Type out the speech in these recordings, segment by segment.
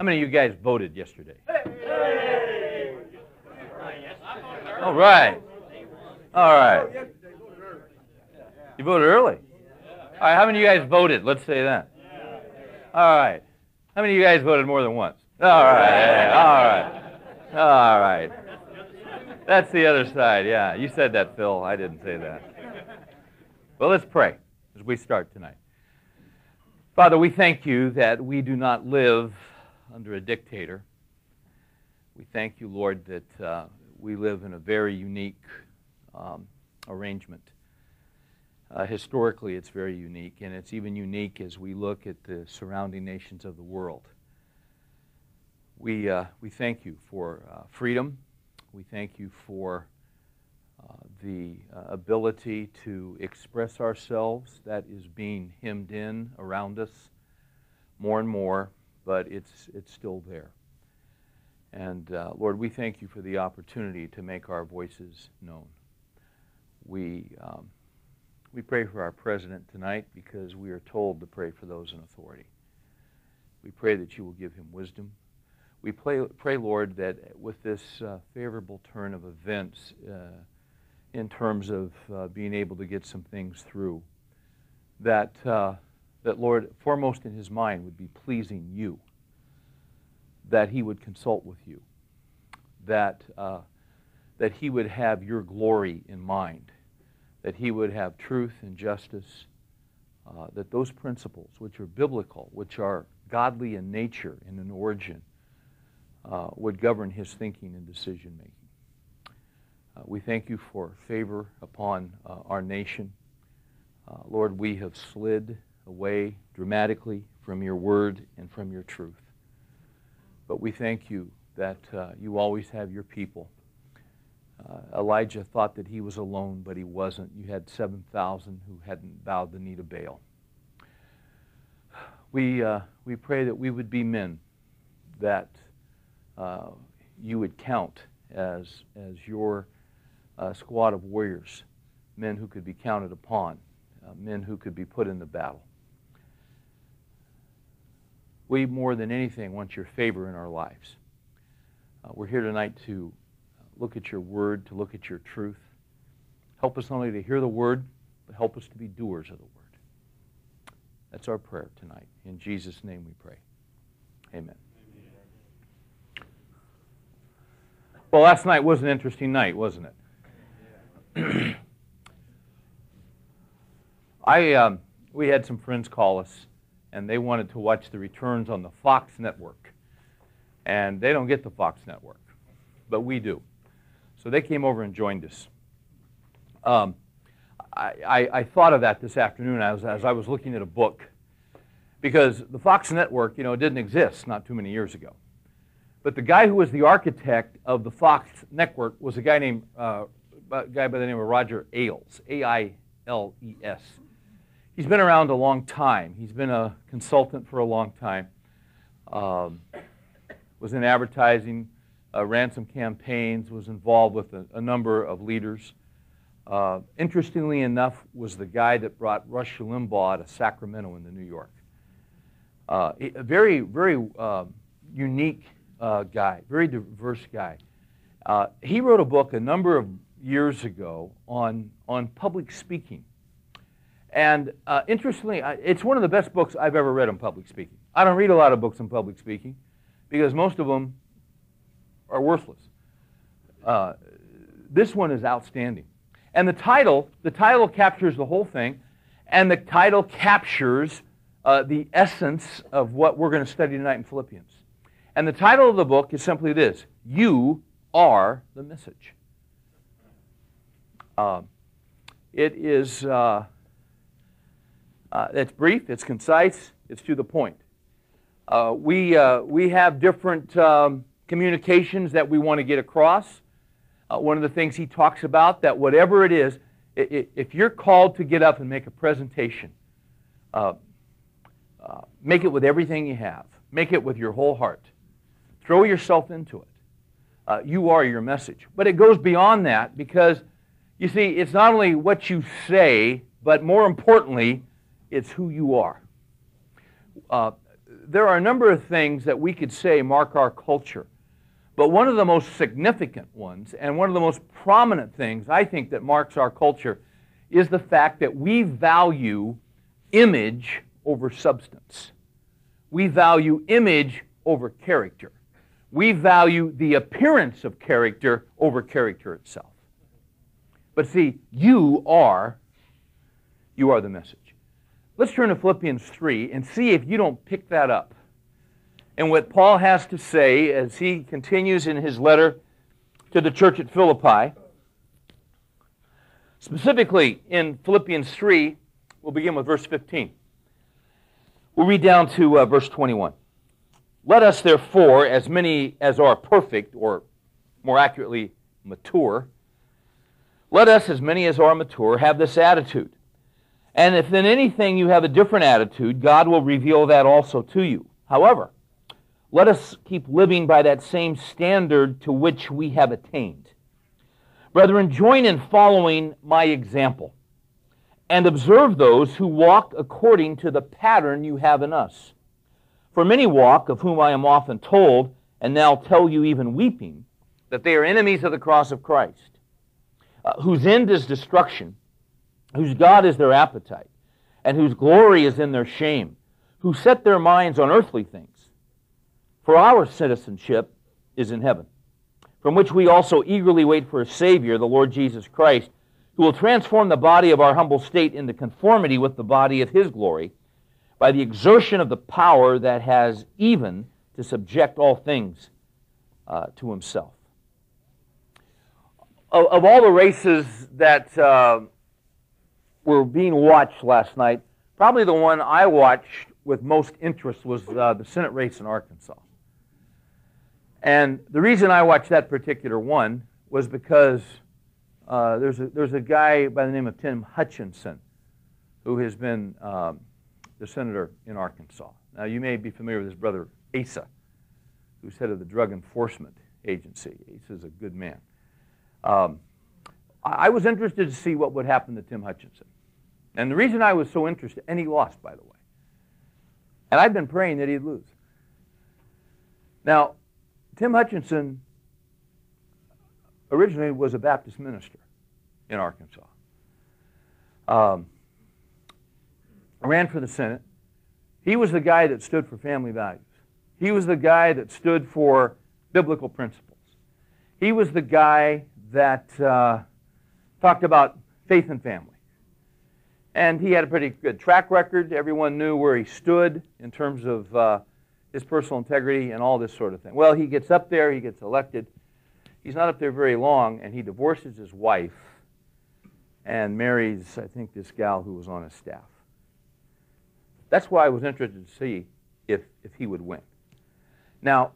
How many of you guys voted yesterday? All right. All right. You voted early. All right. How many of you guys voted? Let's say that. All right. How many of you guys voted more than once? All right. All right. All right. That's the other side. Yeah. You said that, Phil. I didn't say that. Well, let's pray as we start tonight. Father, we thank you that we do not live under a dictator. We thank you, Lord, that uh, we live in a very unique um, arrangement. Uh, historically, it's very unique, and it's even unique as we look at the surrounding nations of the world. We, uh, we thank you for uh, freedom. We thank you for uh, the uh, ability to express ourselves that is being hemmed in around us more and more, but it's, it's still there. And uh, Lord, we thank you for the opportunity to make our voices known. We, um, we pray for our president tonight because we are told to pray for those in authority. We pray that you will give him wisdom. We pray, pray Lord, that with this uh, favorable turn of events uh, in terms of uh, being able to get some things through, that, uh, that, Lord, foremost in his mind would be pleasing you that he would consult with you, that, uh, that he would have your glory in mind, that he would have truth and justice, uh, that those principles, which are biblical, which are godly in nature and in origin, uh, would govern his thinking and decision making. Uh, we thank you for favor upon uh, our nation. Uh, Lord, we have slid away dramatically from your word and from your truth. But we thank you that uh, you always have your people. Uh, Elijah thought that he was alone, but he wasn't. You had 7,000 who hadn't bowed the knee to Baal. We, uh, we pray that we would be men that uh, you would count as, as your uh, squad of warriors, men who could be counted upon, uh, men who could be put in the battle. We, more than anything, want your favor in our lives. Uh, we're here tonight to look at your word, to look at your truth. Help us not only to hear the word, but help us to be doers of the word. That's our prayer tonight. In Jesus' name we pray. Amen. Well, last night was an interesting night, wasn't it? I, um, we had some friends call us and they wanted to watch the returns on the Fox network. And they don't get the Fox network, but we do. So they came over and joined us. Um, I, I, I, thought of that this afternoon as, as I was looking at a book because the Fox network, you know, didn't exist not too many years ago. But the guy who was the architect of the Fox network was a guy named uh, a guy by the name of Roger Ailes, A-I-L-E-S. He's been around a long time. He's been a consultant for a long time. Um, was in advertising, uh, ran some campaigns, was involved with a, a number of leaders. Uh, interestingly enough, was the guy that brought Rush Limbaugh to Sacramento in the New York. Uh, a very, very uh, unique uh, guy, very diverse guy. Uh, he wrote a book a number of years ago on, on public speaking. And uh, interestingly, it's one of the best books I've ever read on public speaking. I don't read a lot of books on public speaking because most of them are worthless. Uh, this one is outstanding. And the title, the title captures the whole thing, and the title captures uh, the essence of what we're going to study tonight in Philippians. And the title of the book is simply this You are the message. Uh, it is. Uh, uh, brief, it's concise, it's to the point. Uh, we, uh, we have different um, communications that we want to get across. Uh, one of the things he talks about that whatever it is, if you're called to get up and make a presentation, uh, uh, make it with everything you have. Make it with your whole heart. Throw yourself into it. you are your message. But it goes beyond that because, you see, it's not only what you say, but more importantly, it's who you are. Uh, there are a number of things that we could say mark our culture. But one of the most significant ones, and one of the most prominent things I think that marks our culture, is the fact that we value image over substance. We value image over character. We value the appearance of character over character itself. But see, you are you are the message. Let's turn to Philippians 3 and see if you don't pick that up. And what Paul has to say as he continues in his letter to the church at Philippi. Specifically in Philippians 3, we'll begin with verse 15. We'll read down to uh, verse 21. Let us, therefore, as many as are perfect, or more accurately, mature, let us, as many as are mature, have this attitude. And if in anything you have a different attitude, God will reveal that also to you. However, let us keep living by that same standard to which we have attained. Brethren, join in following my example and observe those who walk according to the pattern you have in us. For many walk, of whom I am often told, and now tell you even weeping, that they are enemies of the cross of Christ, uh, whose end is destruction, whose God is their appetite, and whose glory is in their shame, who set their minds on earthly things. For our citizenship is in heaven, from which we also eagerly wait for a Savior, the Lord Jesus Christ who will transform the body of our humble state into conformity with the body of his glory by the exertion of the power that has even to subject all things uh, to himself. Of, of, all the races that uh, were being watched last night, probably the one I watched with most interest was uh, the Senate race in Arkansas. And the reason I watched that particular one was because uh, there's, a, there's a guy by the name of Tim Hutchinson who has been um, the senator in Arkansas. Now, you may be familiar with his brother Asa, who's head of the Drug Enforcement Agency. Asa is a good man. Um, I was interested to see what would happen to Tim Hutchinson. And the reason I was so interested, and he lost, by the way. And I've been praying that he'd lose. Now, Tim Hutchinson originally was a Baptist minister in Arkansas. Um, ran for the Senate. He was the guy that stood for family values. He was the guy that stood for biblical principles. He was the guy that uh, talked about faith and family. And he had a pretty good track record. Everyone knew where he stood in terms of uh, his personal integrity and all this sort of thing. Well, he gets up there, he gets elected, he's not up there very long, and he divorces his wife and marries, I think, this gal who was on his staff. That's why I was interested to see if, if he would win. Now,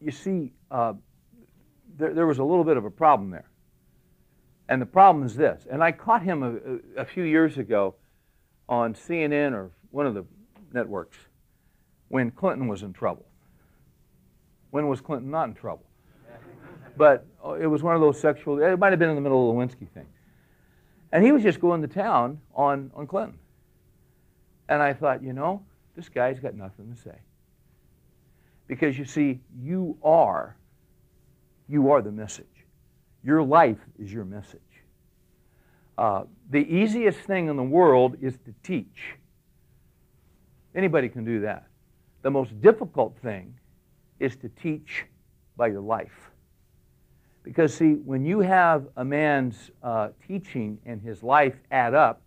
you see, uh, there, there was a little bit of a problem there. And the problem is this, and I caught him a, a, few years ago on CNN or one of the networks when Clinton was in trouble. When was Clinton not in trouble? But uh, it was one of those sexual, it might have been in the middle of the Lewinsky thing. And he was just going to town on, on Clinton. And I thought, you know, this guy's got nothing to say. Because you see, you are, you are the message. Your life is your message. Uh, the easiest thing in the world is to teach. Anybody can do that. The most difficult thing is to teach by your life. Because, see, when you have a man's uh, teaching and his life add up,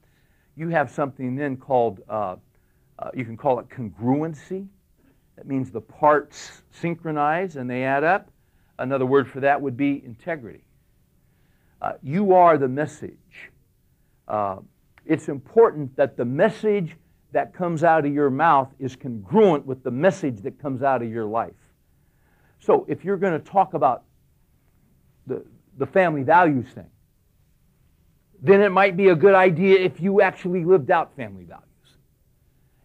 you have something then called, uh, uh, you can call it congruency. That means the parts synchronize and they add up. Another word for that would be integrity. Uh, you are the message. Uh, it's important that the message that comes out of your mouth is congruent with the message that comes out of your life. So if you're going to talk about the, the family values thing, then it might be a good idea if you actually lived out family values.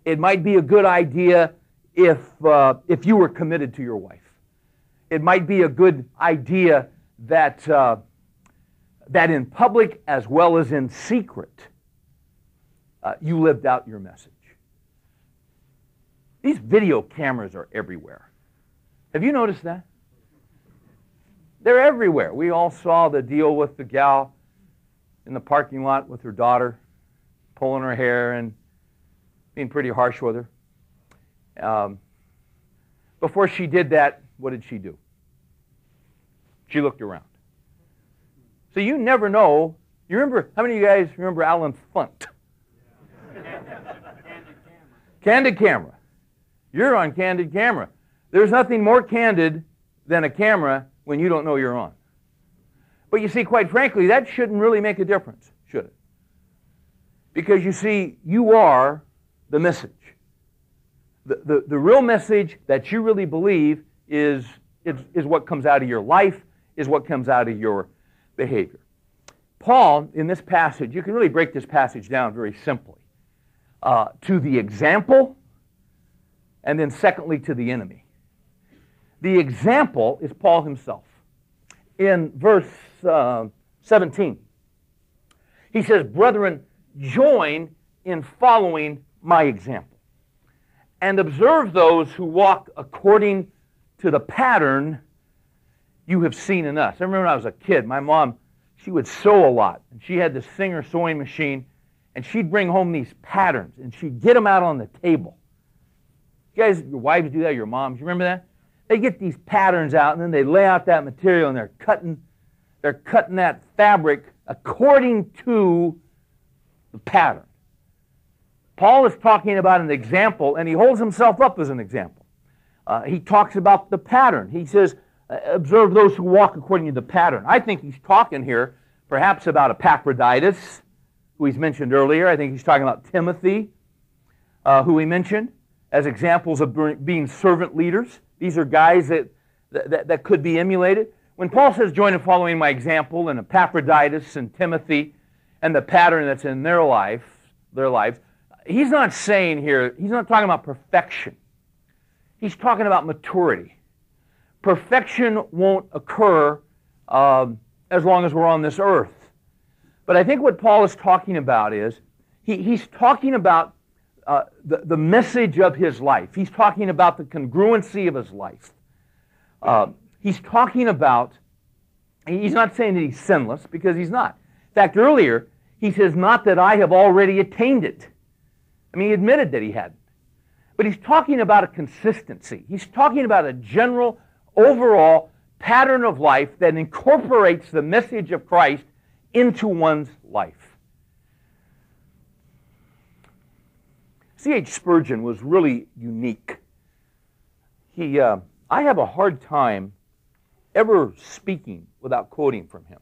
It might be a good idea if, uh, if you were committed to your wife. It might be a good idea that, uh, that in public as well as in secret, uh, you lived out your message. These video cameras are everywhere. Have you noticed that? They're everywhere. We all saw the deal with the gal in the parking lot with her daughter, pulling her hair and being pretty harsh with her. Um, before she did that, what did she do? She looked around. So you never know. You remember, how many of you guys remember Allen Funt? Candid camera. You're on candid camera. There's nothing more candid than a camera when you don't know you're on. But you see, quite frankly, that shouldn't really make a difference, should it? Because you see, you are the message. The, the, the real message that you really believe is, is, is what comes out of your life, is what comes out of your behavior. Paul, in this passage, you can really break this passage down very simply uh, to the example, and then secondly, to the enemy. The example is Paul himself. In verse uh, 17, he says, Brethren, join in following my example and observe those who walk according to the pattern you have seen in us. I remember when I was a kid, my mom, she would sew a lot, and she had this Singer sewing machine, and she'd bring home these patterns and she'd get them out on the table. You guys, your wives do that, your moms, you remember that? They get these patterns out and then they lay out that material and they're cutting, they're cutting that fabric according to the pattern. Paul is talking about an example and he holds himself up as an example. Uh, he talks about the pattern. He says, observe those who walk according to the pattern. I think he's talking here perhaps about Epaphroditus who he's mentioned earlier. I think he's talking about Timothy, uh, who he mentioned as examples of being servant leaders. These are guys that, that, that could be emulated. When Paul says, join in following my example, and Epaphroditus and Timothy and the pattern that's in their life, their lives, he's not saying here, he's not talking about perfection. He's talking about maturity. Perfection won't occur um, as long as we're on this earth. But I think what Paul is talking about is he, he's talking about uh, the, the message of his life. He's talking about the congruency of his life. Uh, he's talking about, he's not saying that he's sinless because he's not. In fact, earlier, he says, Not that I have already attained it. I mean, he admitted that he hadn't. But he's talking about a consistency. He's talking about a general, overall pattern of life that incorporates the message of Christ into one's life. C.H. Spurgeon was really unique. He, uh, I have a hard time ever speaking without quoting from him.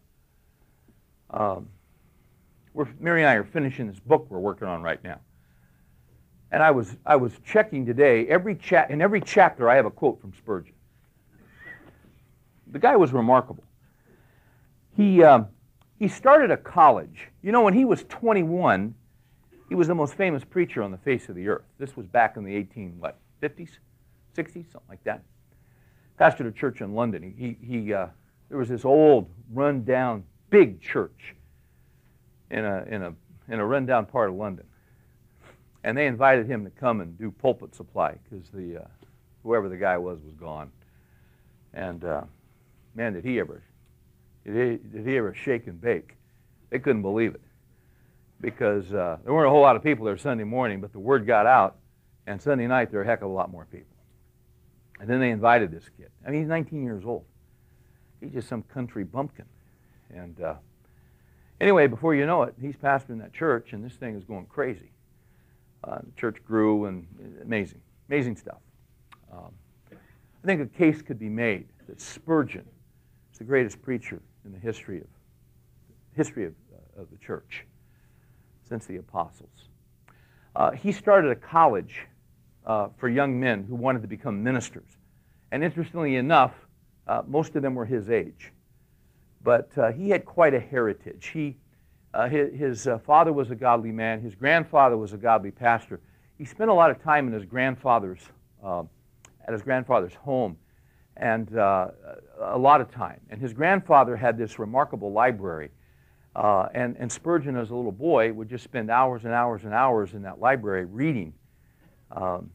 Um, we're, Mary and I are finishing this book we're working on right now. And I was, I was checking today, every cha- in every chapter I have a quote from Spurgeon. The guy was remarkable. He, um, he started a college. You know, when he was 21, he was the most famous preacher on the face of the earth. This was back in the 18 what 50s, 60s, something like that. Pastored a church in London. He, he uh, there was this old, run-down, big church in a in a in a run-down part of London, and they invited him to come and do pulpit supply because the uh, whoever the guy was was gone. And uh, man, did he ever did he, did he ever shake and bake? They couldn't believe it because uh, there weren't a whole lot of people there Sunday morning, but the word got out, and Sunday night there were a heck of a lot more people. And then they invited this kid. I mean, he's 19 years old. He's just some country bumpkin. And uh, anyway, before you know it, he's pastoring that church, and this thing is going crazy. Uh, the church grew, and amazing, amazing stuff. Um, I think a case could be made that Spurgeon the greatest preacher in the history of history of, uh, of the church since the apostles. Uh, he started a college uh, for young men who wanted to become ministers. And interestingly enough, uh, most of them were his age. But uh, he had quite a heritage. He, uh, his, his father was a godly man, his grandfather was a godly pastor. He spent a lot of time in his grandfather's, at his grandfather's home and uh, a lot of time. And his grandfather had this remarkable library. Uh, and, and Spurgeon, as a little boy, would just spend hours and hours and hours in that library reading, um,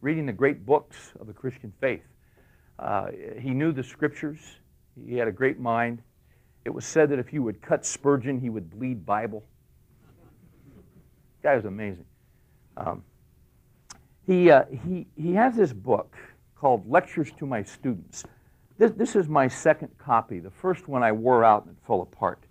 reading the great books of the Christian faith. Uh, he knew the scriptures. He had a great mind. It was said that if you would cut Spurgeon, he would bleed Bible. guy was amazing. Um, he, uh, he, he has this book called Lectures to My Students. This, this is my second copy. The first one I wore out and fell apart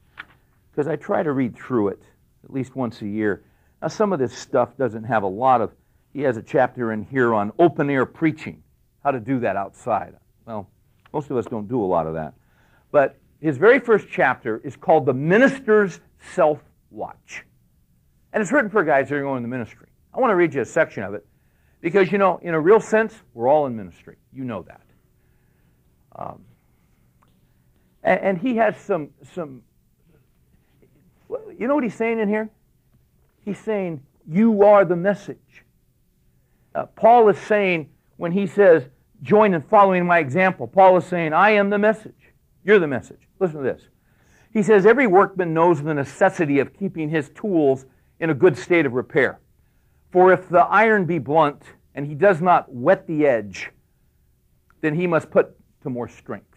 because I try to read through it at least once a year. Now, some of this stuff doesn't have a lot of, he has a chapter in here on open air preaching, how to do that outside. Well, most of us don't do a lot of that. But his very first chapter is called The Minister's Self Watch. And it's written for guys that are going in the ministry. I want to read you a section of it because, you know, in a real sense, we're all in ministry. You know that. Um, and, and he has some, some, you know what he's saying in here? He's saying, You are the message. Uh, Paul is saying, when he says, Join in following my example, Paul is saying, I am the message. You're the message. Listen to this. He says, Every workman knows the necessity of keeping his tools in a good state of repair. For if the iron be blunt and he does not wet the edge, then he must put to more strength.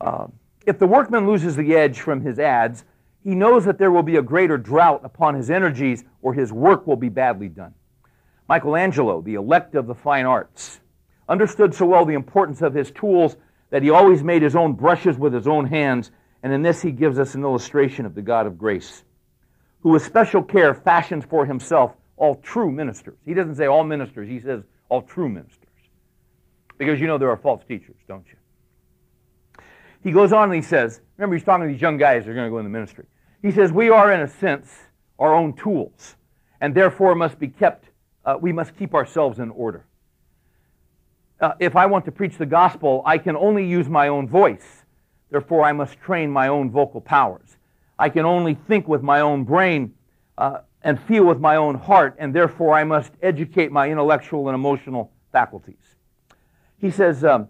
Uh, if the workman loses the edge from his adze, he knows that there will be a greater drought upon his energies or his work will be badly done. Michelangelo, the elect of the fine arts, understood so well the importance of his tools that he always made his own brushes with his own hands, and in this he gives us an illustration of the God of grace, who with special care fashions for himself all true ministers. He doesn't say all ministers, he says all true ministers. Because you know there are false teachers, don't you? He goes on and he says, remember he's talking to these young guys that are going to go in the ministry. He says, we are in a sense our own tools, and therefore must be kept, uh, we must keep ourselves in order. Uh, if I want to preach the gospel, I can only use my own voice. Therefore, I must train my own vocal powers. I can only think with my own brain uh, and feel with my own heart, and therefore I must educate my intellectual and emotional faculties. He says, um,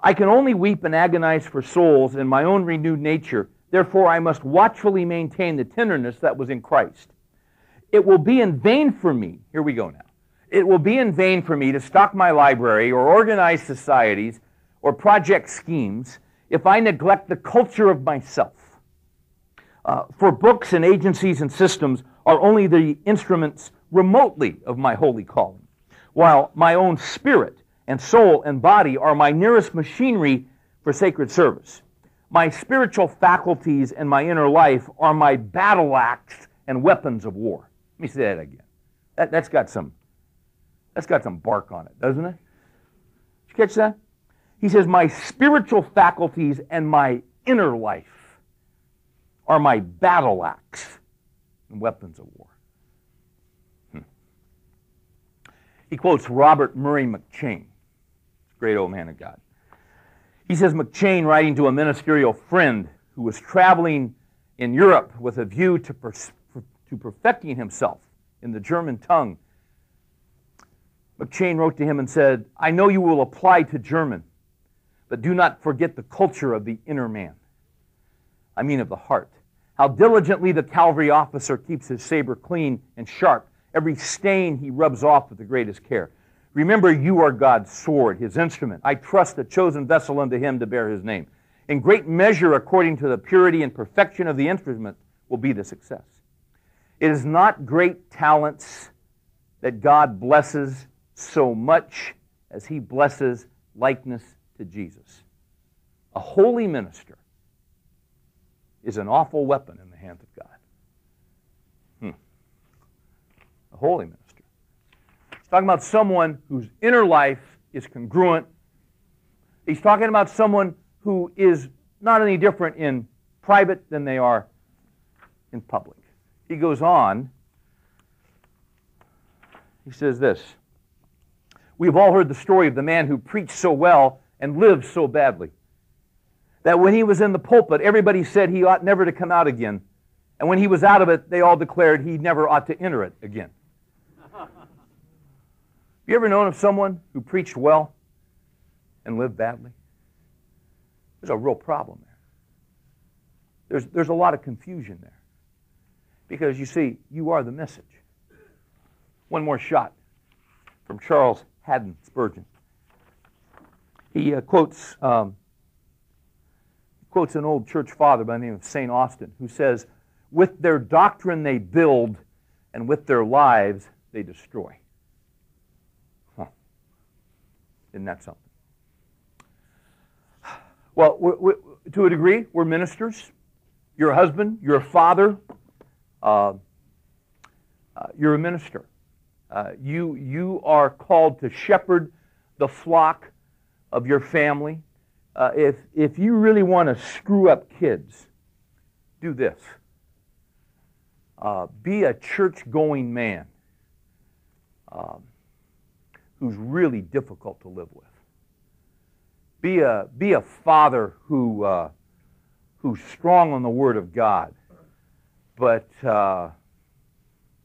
I can only weep and agonize for souls in my own renewed nature. Therefore, I must watchfully maintain the tenderness that was in Christ. It will be in vain for me. Here we go now. It will be in vain for me to stock my library or organize societies or project schemes if I neglect the culture of myself. Uh, for books and agencies and systems are only the instruments remotely of my holy calling, while my own spirit and soul and body are my nearest machinery for sacred service. My spiritual faculties and my inner life are my battle axe and weapons of war. Let me say that again. That, has got some that's got some bark on it, doesn't it? Did you catch that? He says, My spiritual faculties and my inner life are my battle axe and weapons of war. Hmm. He quotes Robert Murray McCheyne great old man of God. He says McCheyne, writing to a ministerial friend who was traveling in Europe with a view to, per- to perfecting himself in the German tongue, McCheyne wrote to him and said, I know you will apply to German, but do not forget the culture of the inner man. I mean, of the heart. How diligently the cavalry officer keeps his saber clean and sharp. Every stain he rubs off with the greatest care. Remember, you are God's sword, his instrument. I trust the chosen vessel unto him to bear his name. In great measure, according to the purity and perfection of the instrument, will be the success. It is not great talents that God blesses so much as he blesses likeness to Jesus. A holy minister is an awful weapon in the hands of God. Hmm. A holy minister He's talking about someone whose inner life is congruent. He's talking about someone who is not any different in private than they are in public. He goes on. He says this We've all heard the story of the man who preached so well and lived so badly. That when he was in the pulpit, everybody said he ought never to come out again. And when he was out of it, they all declared he never ought to enter it again. Have you ever known of someone who preached well and lived badly? There's a real problem there. There's, there's a lot of confusion there. Because you see, you are the message. One more shot. from Charles Haddon Spurgeon. He uh, quotes, um, quotes an old church father by the name of St. Austin who says, With their doctrine they build, and with their lives they destroy. Huh. Isn't that something? Well, we, we, to a degree, we're ministers. You're a husband, you're a father, uh, uh, you're a minister. Uh, you, you are called to shepherd the flock of your family. Uh, if, if you really want to screw up kids, do this uh, be a church going man um, who's really difficult to live with. Be a, be a father who, uh, who's strong on the Word of God, but, uh,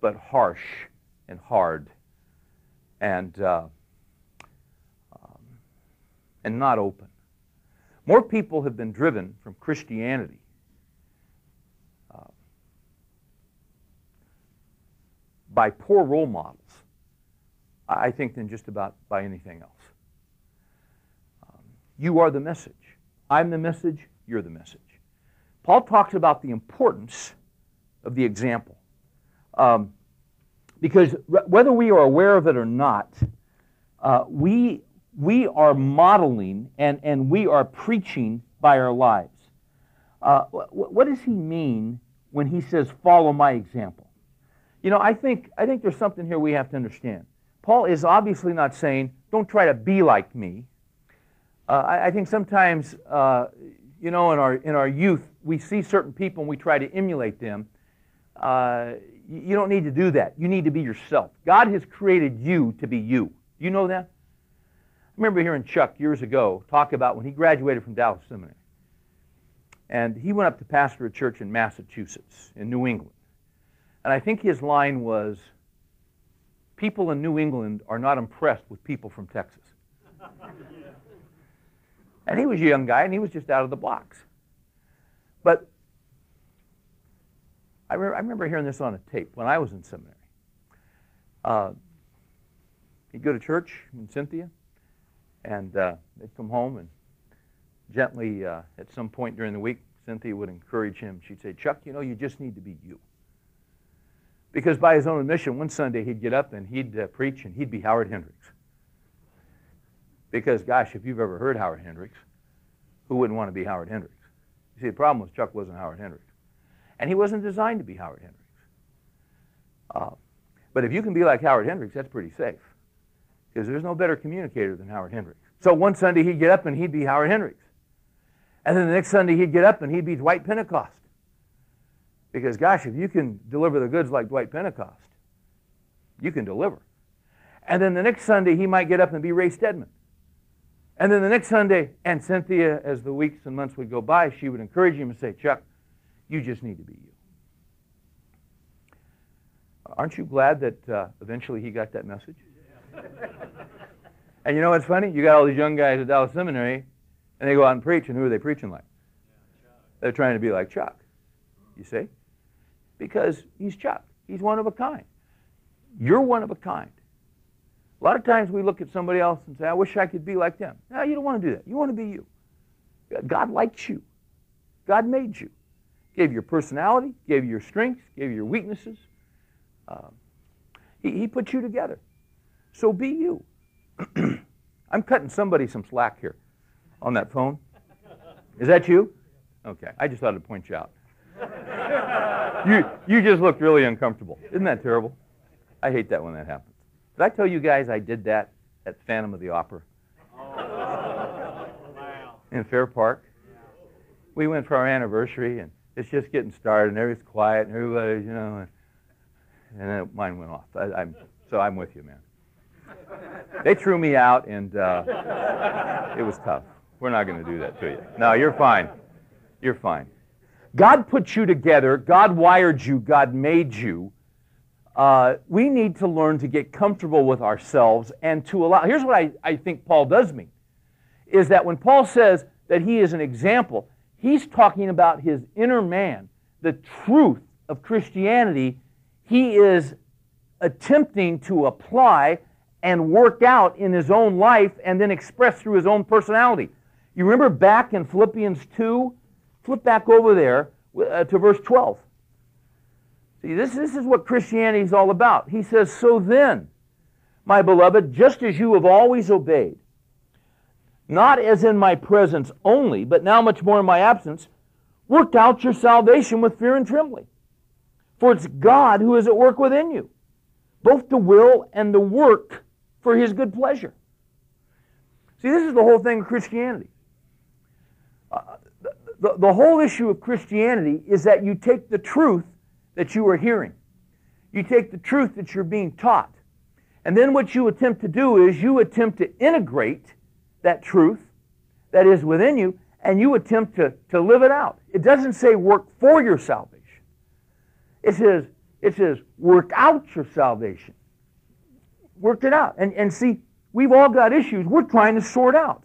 but harsh and hard and, uh, um, and not open. More people have been driven from Christianity uh, by poor role models, I think, than just about by anything else. Um, you are the message. I'm the message, you're the message. Paul talks about the importance of the example. Um, because whether we are aware of it or not, uh, we, we are modeling and, and we are preaching by our lives. Uh, what does he mean when he says, follow my example? You know, I think, I think there's something here we have to understand. Paul is obviously not saying, don't try to be like me. Uh, I, I, think sometimes, uh, you know, in our, in our youth, we see certain people and we try to emulate them. Uh, you don't need to do that. You need to be yourself. God has created you to be you. You know that? Remember hearing Chuck years ago talk about when he graduated from Dallas Seminary. And he went up to pastor a church in Massachusetts, in New England. And I think his line was People in New England are not impressed with people from Texas. and he was a young guy and he was just out of the blocks. But I, re- I remember hearing this on a tape when I was in seminary. Uh, he'd go to church in Cynthia, and uh, they'd come home and gently, uh, at some point during the week, Cynthia would encourage him. She'd say, Chuck, you know, you just need to be you. Because by his own admission, one Sunday he'd get up and he'd uh, preach and he'd be Howard Hendricks. Because, gosh, if you've ever heard Howard Hendricks, who wouldn't want to be Howard Hendricks? You see, the problem was Chuck wasn't Howard Hendricks. And he wasn't designed to be Howard Hendricks. Uh, but if you can be like Howard Hendricks, that's pretty safe. Because there's no better communicator than Howard Hendricks. So one Sunday he'd get up and he'd be Howard Hendricks. And then the next Sunday he'd get up and he'd be Dwight Pentecost. Because, gosh, if you can deliver the goods like Dwight Pentecost, you can deliver. And then the next Sunday he might get up and be Ray Stedman. And then the next Sunday, and Cynthia, as the weeks and months would go by, she would encourage him and say, Chuck, you just need to be you. Aren't you glad that uh, eventually he got that message? And you know what's funny? You got all these young guys at Dallas Seminary, and they go out and preach, and who are they preaching like? They're trying to be like Chuck. You see? Because he's Chuck. He's one of a kind. You're one of a kind. A lot of times we look at somebody else and say, I wish I could be like them. No, you don't want to do that. You want to be you. God likes you. God made you gave you your personality, gave you your strengths, gave you your weaknesses. Um, he, he put you together. So be you. I'm cutting somebody some slack here on that phone. Is that you? Okay, I just thought to point you out. you, you just looked really uncomfortable. Isn't that terrible? I hate that when that happens. Did I tell you guys I did that at Phantom of the Opera? Oh, wow. In Fair Park? We went for our anniversary, and it's just getting started, and everything's quiet, and everybody's, you know, and, and then mine went off. I, am so I'm with you, man. They threw me out, and uh, it was tough. We're not going to do that to you. No, you're fine. You're fine. God put you together. God wired you. God made you. Uh, we need to learn to get comfortable with ourselves and to allow. Here's what I, I think Paul does mean is that when Paul says that he is an example, He's talking about his inner man, the truth of Christianity. He is attempting to apply and work out in his own life and then express through his own personality. You remember back in Philippians 2? Flip back over there uh, to verse 12. See, this, this is what Christianity is all about. He says, So then, my beloved, just as you have always obeyed, not as in my presence only, but now much more in my absence, work out your salvation with fear and trembling. For it's God who is at work within you, both to will and to work for his good pleasure. See, this is the whole thing of Christianity. Uh, the, the whole issue of Christianity is that you take the truth that you are hearing, you take the truth that you're being taught, and then what you attempt to do is you attempt to integrate that truth that is within you and you attempt to, to live it out. It doesn't say work for your salvation. It says, it says work out your salvation. Work it out. And, and see, we've all got issues we're trying to sort out.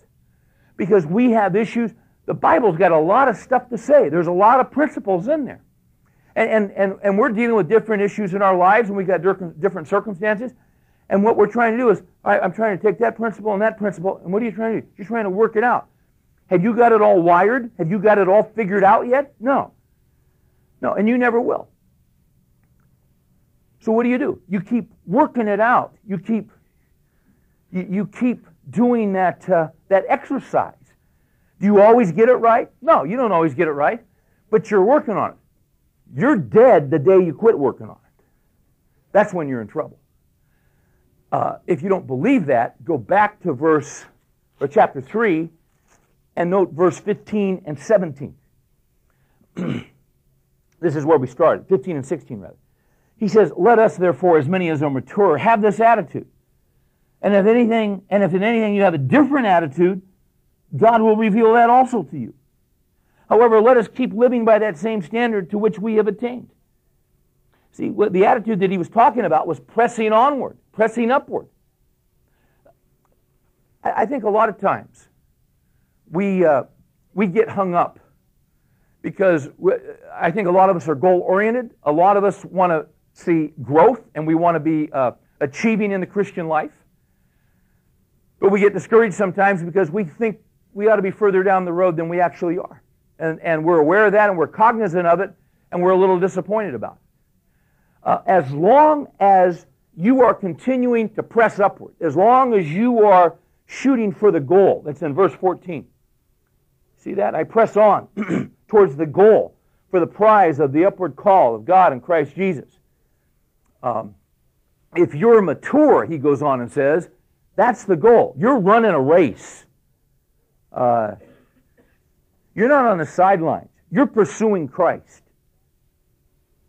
Because we have issues. The Bible's got a lot of stuff to say. There's a lot of principles in there. And, and, and, and we're dealing with different issues in our lives and we've got different circumstances. And what we're trying to do is, I'm trying to take that principle and that principle, and what are you trying to do? You're trying to work it out. Have you got it all wired? Have you got it all figured out yet? No. No, and you never will. So what do you do? You keep working it out. You keep you, you keep doing that uh, that exercise. Do you always get it right? No, you don't always get it right, but you're working on it. You're dead the day you quit working on it. That's when you're in trouble. Uh, if you don't believe that, go back to verse or chapter 3 and note verse 15 and 17. this is where we started, 15 and 16 rather. He says, Let us therefore, as many as are mature, have this attitude. And if anything, and if in anything you have a different attitude, God will reveal that also to you. However, let us keep living by that same standard to which we have attained. See, the attitude that he was talking about was pressing onward pressing upward. I think a lot of times we, uh, we get hung up because I think a lot of us are goal oriented. A lot of us want to see growth and we want to be uh, achieving in the Christian life. But we get discouraged sometimes because we think we ought to be further down the road than we actually are. And, and we're aware of that and we're cognizant of it and we're a little disappointed about it. Uh, as long as you are continuing to press upward as long as you are shooting for the goal. That's in verse 14. See that? I press on towards the goal for the prize of the upward call of God in Christ Jesus. Um, if you're mature, he goes on and says, that's the goal. You're running a race. Uh, you're not on the sidelines. You're pursuing Christ.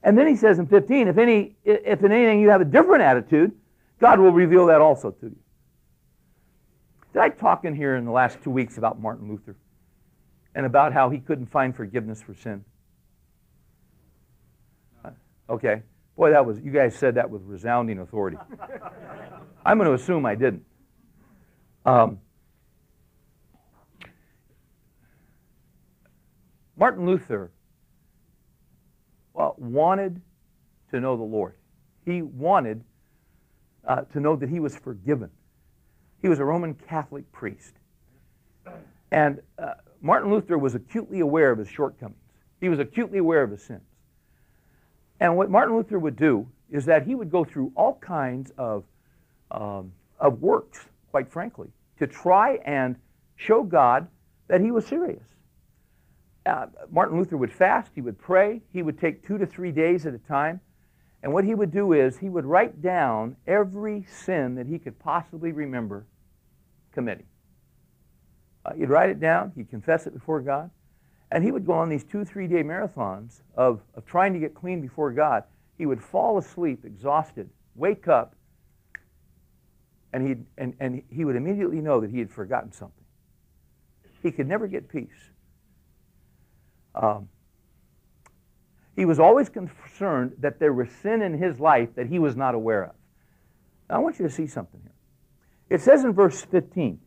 And then he says in 15, if, any, if in anything you have a different attitude, God will reveal that also to you. Did I talk in here in the last two weeks about Martin Luther and about how he couldn't find forgiveness for sin? Okay. Boy, that was, you guys said that with resounding authority. I'm going to assume I didn't. Um, Martin Luther uh, wanted to know the Lord. He wanted uh, to know that he was forgiven. He was a Roman Catholic priest. And uh, Martin Luther was acutely aware of his shortcomings. He was acutely aware of his sins. And what Martin Luther would do is that he would go through all kinds of, um, of works, quite frankly, to try and show God that he was serious uh, Martin Luther would fast, he would pray, he would take two to three days at a time. And what he would do is he would write down every sin that he could possibly remember committing. Uh, he'd write it down, he'd confess it before God, and he would go on these two, three day marathons of, of trying to get clean before God. He would fall asleep exhausted, wake up, and, he'd, and, and he would immediately know that he had forgotten something. He could never get peace. Um, he was always concerned that there was sin in his life that he was not aware of. Now, I want you to see something here. It says in verse 15,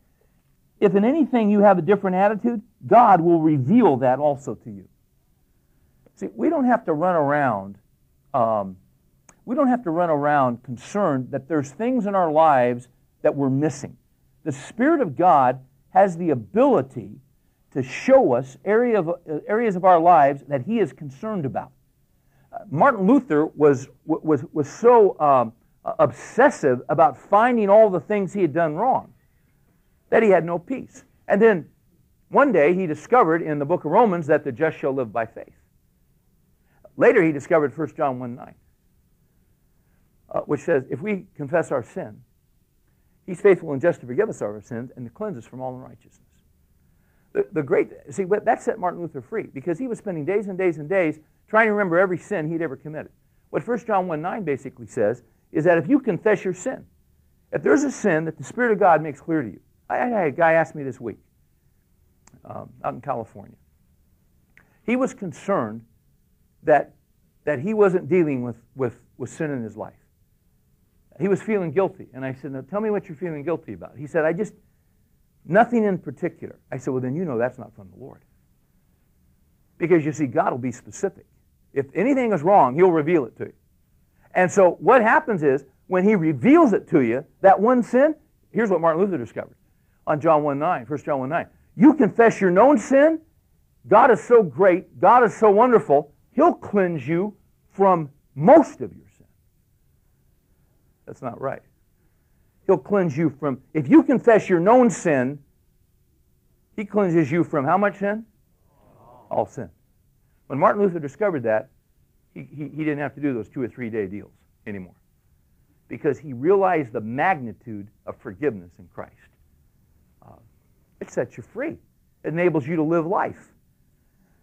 if in anything you have a different attitude, God will reveal that also to you. See, we don't have to run around. Um, we don't have to run around concerned that there's things in our lives that we're missing. The Spirit of God has the ability to show us area of, uh, areas of our lives that He is concerned about. Uh, Martin Luther was, was, was so um, obsessive about finding all the things he had done wrong that he had no peace. And then one day he discovered in the book of Romans that the just shall live by faith. Later he discovered 1 John 1 9, uh, which says, If we confess our sin, he's faithful and just to forgive us our sins and to cleanse us from all unrighteousness. The, the great, see, that set Martin Luther free because he was spending days and days and days trying to remember every sin he'd ever committed. What 1 John 1 9 basically says is that if you confess your sin, if there's a sin that the Spirit of God makes clear to you, I, I had a guy asked me this week um, out in California. He was concerned that, that he wasn't dealing with, with, with sin in his life. He was feeling guilty. And I said, Now tell me what you're feeling guilty about. He said, I just, nothing in particular. I said, Well, then you know that's not from the Lord. Because you see, God will be specific. If anything is wrong, He'll reveal it to you. And so what happens is, when He reveals it to you, that one sin, here's what Martin Luther discovered on John 1 9, 1 John 1 9. You confess your known sin, God is so great, God is so wonderful, He'll cleanse you from most of your sin. That's not right. He'll cleanse you from, if you confess your known sin, He cleanses you from how much sin? All sin. When Martin Luther discovered that, he, he, he didn't have to do those two or three day deals anymore because he realized the magnitude of forgiveness in Christ. It sets you free. It enables you to live life.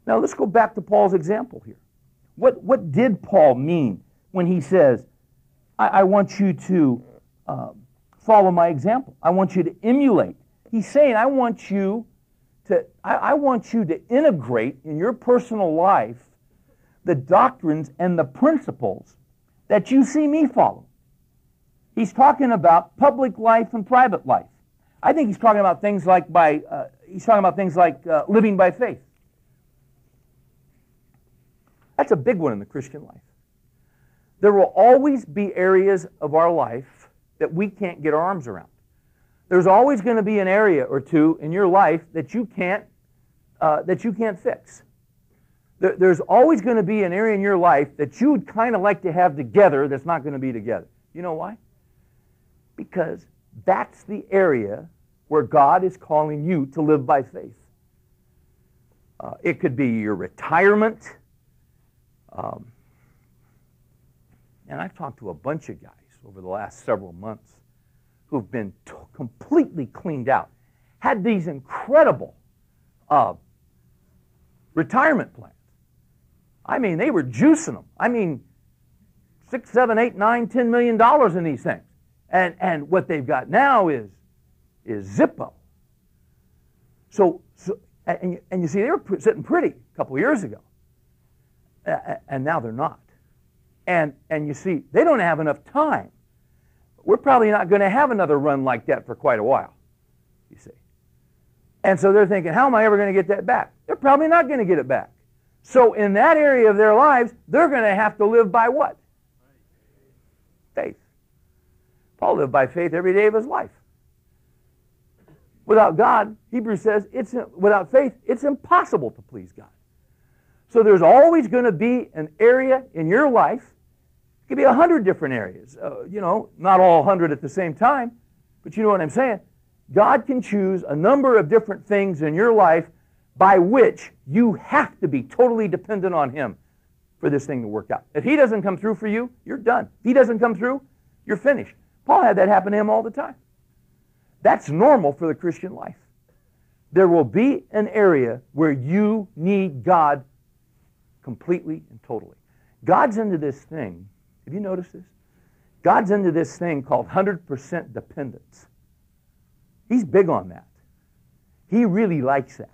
Now let's go back to Paul's example here. What, what did Paul mean when he says, I, I want you to uh, follow my example? I want you to emulate. He's saying, I want you to, I, I want you to integrate in your personal life the doctrines and the principles that you see me follow. He's talking about public life and private life. I think he's talking about things like by uh, he's talking about things like uh, living by faith. That's a big one in the Christian life. There will always be areas of our life that we can't get our arms around. There's always going to be an area or two in your life that you can't uh, that you can't fix. There, there's always going to be an area in your life that you would kind of like to have together that's not going to be together. You know why? Because that's the area where God is calling you to live by faith. Uh, it could be your retirement. Um, and I've talked to a bunch of guys over the last several months who've been t- completely cleaned out, had these incredible uh, retirement plans. I mean, they were juicing them. I mean, six, seven, eight, nine, ten million dollars in these things. And, and what they've got now is, is Zippo. So, so and, and you see, they were sitting pretty a couple years ago. and now they're not. And, and you see, they don't have enough time. We're probably not going to have another run like that for quite a while, you see. And so they're thinking, how am I ever going to get that back? They're probably not going to get it back. So in that area of their lives, they're going to have to live by what? Faith. Paul lived by faith every day of his life. Without God, Hebrews says, it's without faith, it's impossible to please God. So there's always going to be an area in your life. It could be a hundred different areas. Uh, you know, not all hundred at the same time, but you know what I'm saying. God can choose a number of different things in your life by which you have to be totally dependent on Him for this thing to work out. If He doesn't come through for you, you're done. If He doesn't come through, you're finished. Paul had that happen to him all the time. That's normal for the Christian life. There will be an area where you need God completely and totally. God's into this thing. Have you noticed this? God's into this thing called 100% dependence. He's big on that. He really likes that.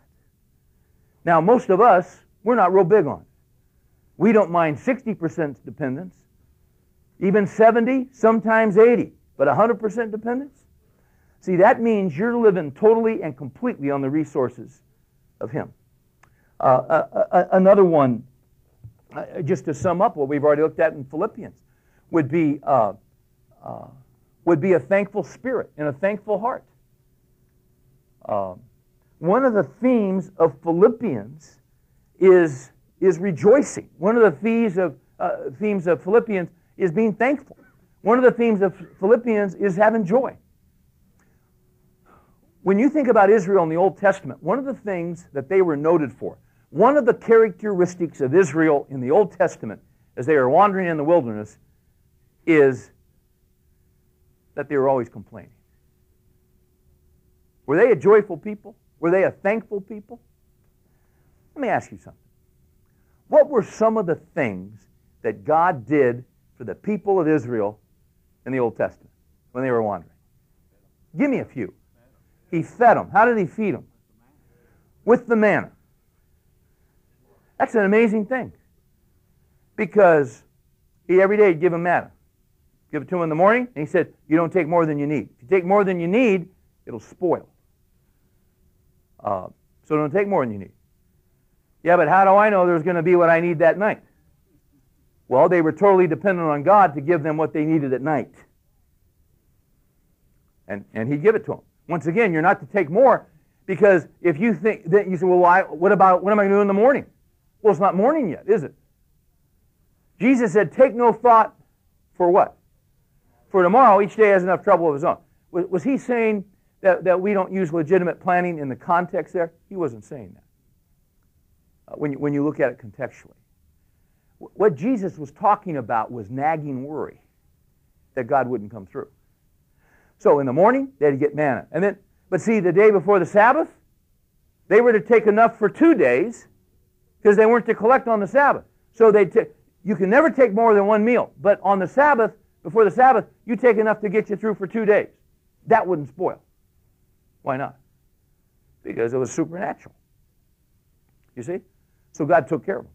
Now, most of us, we're not real big on it. We don't mind 60% dependence, even 70, sometimes 80. But 100% dependence? See, that means you're living totally and completely on the resources of Him. Uh, uh, uh, uh another one, uh, just to sum up what we've already looked at in Philippians, would be uh, would be a thankful spirit and a thankful heart. One of the themes of Philippians is, is rejoicing. One of the themes of, themes of Philippians is being thankful. One of the themes of Philippians is having joy. When you think about Israel in the Old Testament, one of the things that they were noted for, one of the characteristics of Israel in the Old Testament as they were wandering in the wilderness is that they were always complaining. Were they a joyful people? Were they a thankful people? Let me ask you something. What were some of the things that God did for the people of Israel in the Old Testament when they were wandering? Give me a few. He fed them. How did he feed them? With the manna. That's an amazing thing. Because he every day would give them manna. Give it to him in the morning, and he said, You don't take more than you need. If you take more than you need, it'll spoil. Uh, so don't take more than you need. Yeah, but how do I know there's going to be what I need that night? Well, they were totally dependent on God to give them what they needed at night. And, and he'd give it to them. Once again, you're not to take more because if you think that you say, well, why, what about, what am I going to do in the morning? Well, it's not morning yet, is it? Jesus said, take no thought for what? For tomorrow, each day has enough trouble of his own. Was, was he saying that, that we don't use legitimate planning in the context there? He wasn't saying that. Uh, when, you, when you look at it contextually. What Jesus was talking about was nagging worry that God wouldn't come through. So in the morning, they had to get manna. And then, but see, the day before the Sabbath, they were to take enough for two days because they weren't to collect on the Sabbath. So they t- you can never take more than one meal. But on the Sabbath, before the Sabbath, you take enough to get you through for two days. That wouldn't spoil. Why not? Because it was supernatural. You see? So God took care of them.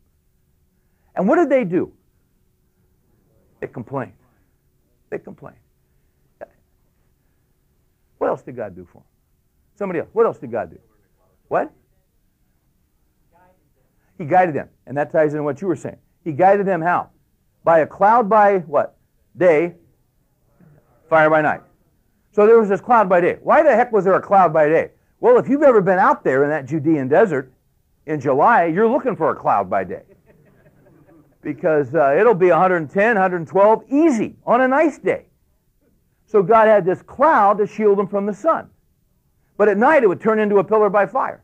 And what did they do? They complained. They complained. What else did God do for them? Somebody else. What else did God do? What? He guided them. And that ties into what you were saying. He guided them how? By a cloud by what? Day, fire by night. So there was this cloud by day. Why the heck was there a cloud by day? Well, if you've ever been out there in that Judean desert in July, you're looking for a cloud by day. Because uh, it'll be 110, 112 easy on a nice day. So God had this cloud to shield them from the sun. But at night it would turn into a pillar by fire.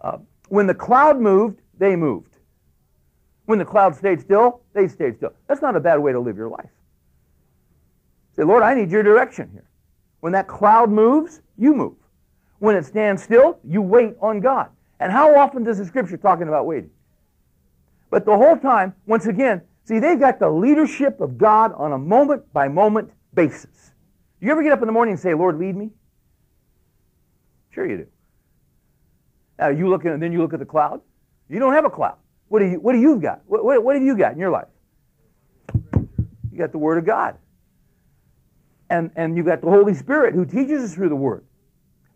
Uh, when the cloud moved, they moved. When the cloud stayed still, they stayed still. That's not a bad way to live your life. Say, Lord, I need your direction here. When that cloud moves, you move. When it stands still, you wait on God. And how often does the scripture talking about waiting? But the whole time, once again, see, they've got the leadership of God on a moment by moment basis. Do you ever get up in the morning and say, Lord, lead me? Sure you do. Now you look at, and then you look at the cloud. You don't have a cloud. What do you what do you got? What, what, what have you got in your life? You got the Word of God. And and you've got the Holy Spirit who teaches us through the Word.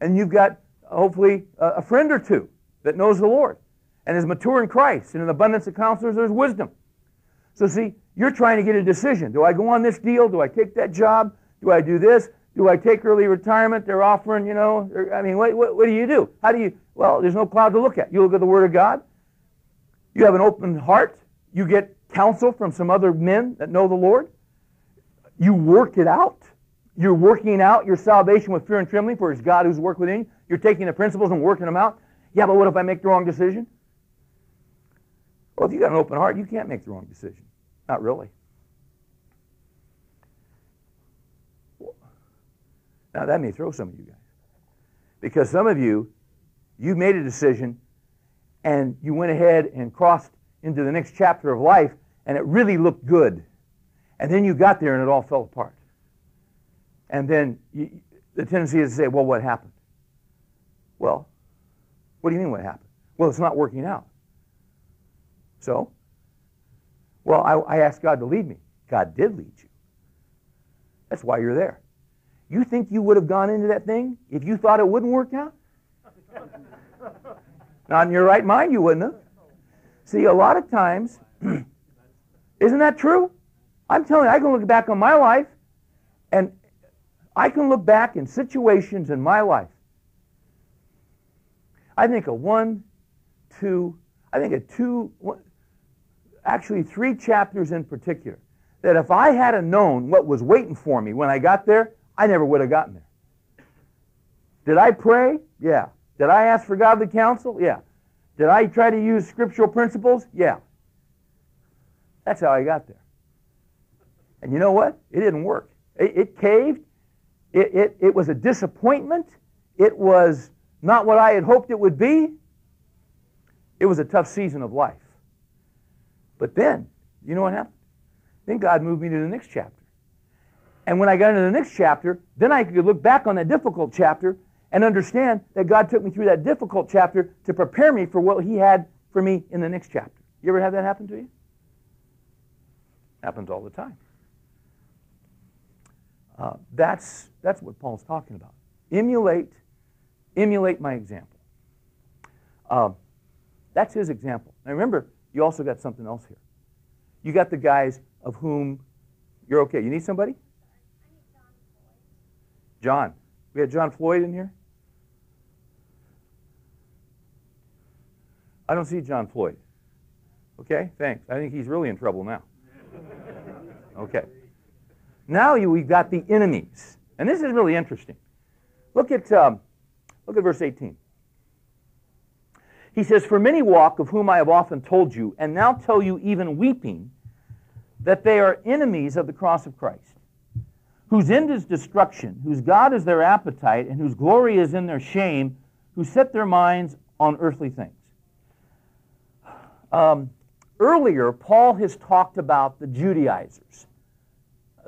And you've got hopefully a, a friend or two that knows the Lord and is mature in Christ. And in abundance of counselors, there's wisdom. So see, you're trying to get a decision. Do I go on this deal? Do I take that job? Do I do this? Do I take early retirement? They're offering, you know, I mean, what, what, what do you do? How do you, well, there's no cloud to look at. You look at the Word of God. You have an open heart. You get counsel from some other men that know the Lord. You work it out. You're working out your salvation with fear and trembling, for it's God who's worked within you. You're taking the principles and working them out. Yeah, but what if I make the wrong decision? Well, if you got an open heart, you can't make the wrong decision. Not really. Now, that may throw some of you guys. Because some of you, you made a decision and you went ahead and crossed into the next chapter of life and it really looked good. And then you got there and it all fell apart. And then you, the tendency is to say, well, what happened? Well, what do you mean what happened? Well, it's not working out. So, well, I, I asked God to lead me. God did lead you. That's why you're there. You think you would have gone into that thing if you thought it wouldn't work out? Not in your right mind, you wouldn't have. See, a lot of times, isn't that true? I'm telling you, I can look back on my life, and I can look back in situations in my life. I think a one, two, I think a two, one, actually three chapters in particular, that if I had known what was waiting for me when I got there, I never would have gotten there. Did I pray? Yeah. Did I ask for godly counsel? Yeah. Did I try to use scriptural principles? Yeah. That's how I got there. And you know what? It didn't work. It, it caved. It, it, it was a disappointment. It was not what I had hoped it would be. It was a tough season of life. But then, you know what happened? Then God moved me to the next chapter. And when I got into the next chapter, then I could look back on that difficult chapter and understand that God took me through that difficult chapter to prepare me for what He had for me in the next chapter. You ever have that happen to you? Happens all the time. Uh, that's, that's what Paul's talking about. Emulate, emulate my example. Uh, that's his example. Now remember, you also got something else here. You got the guys of whom you're okay. You need somebody? John. We had John Floyd in here? I don't see John Floyd. Okay, thanks. I think he's really in trouble now. Okay. Now you, we've got the enemies. And this is really interesting. Look at, um, look at verse 18. He says, For many walk, of whom I have often told you, and now tell you even weeping, that they are enemies of the cross of Christ, whose end is destruction, whose God is their appetite, and whose glory is in their shame, who set their minds on earthly things. Um, earlier, Paul has talked about the Judaizers.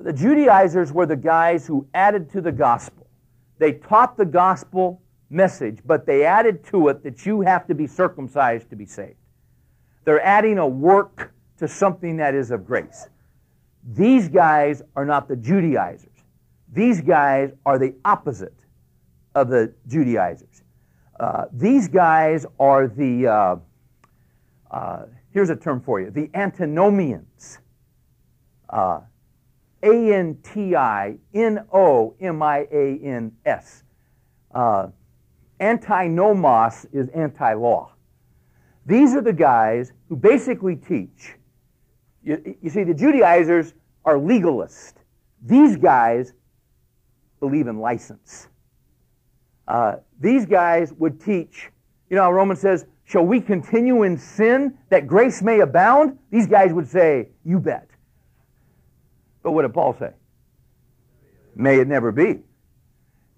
The Judaizers were the guys who added to the gospel. They taught the gospel message, but they added to it that you have to be circumcised to be saved. They're adding a work to something that is of grace. These guys are not the Judaizers. These guys are the opposite of the Judaizers. Uh, these guys are the, uh, uh, here's a term for you, the antinomians. Uh, a N T I N O M I A N S. Uh, antinomos is anti law. These are the guys who basically teach. You, you, see, the Judaizers are legalists. These guys believe in license. Uh, these guys would teach, you know, Romans says, Shall we continue in sin that grace may abound? These guys would say, You bet. But what did Paul say? May it never be.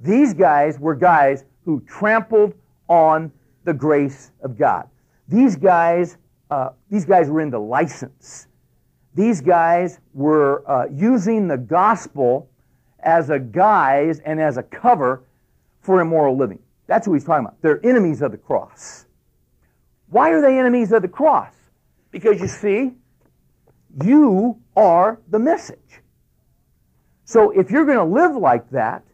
These guys were guys who trampled on the grace of God. These guys, uh, these guys were into license. These guys were uh, using the gospel as a guise and as a cover for immoral living. That's what he's talking about. They're enemies of the cross. Why are they enemies of the cross? Because you see, you are the message. So if you're going to live like that,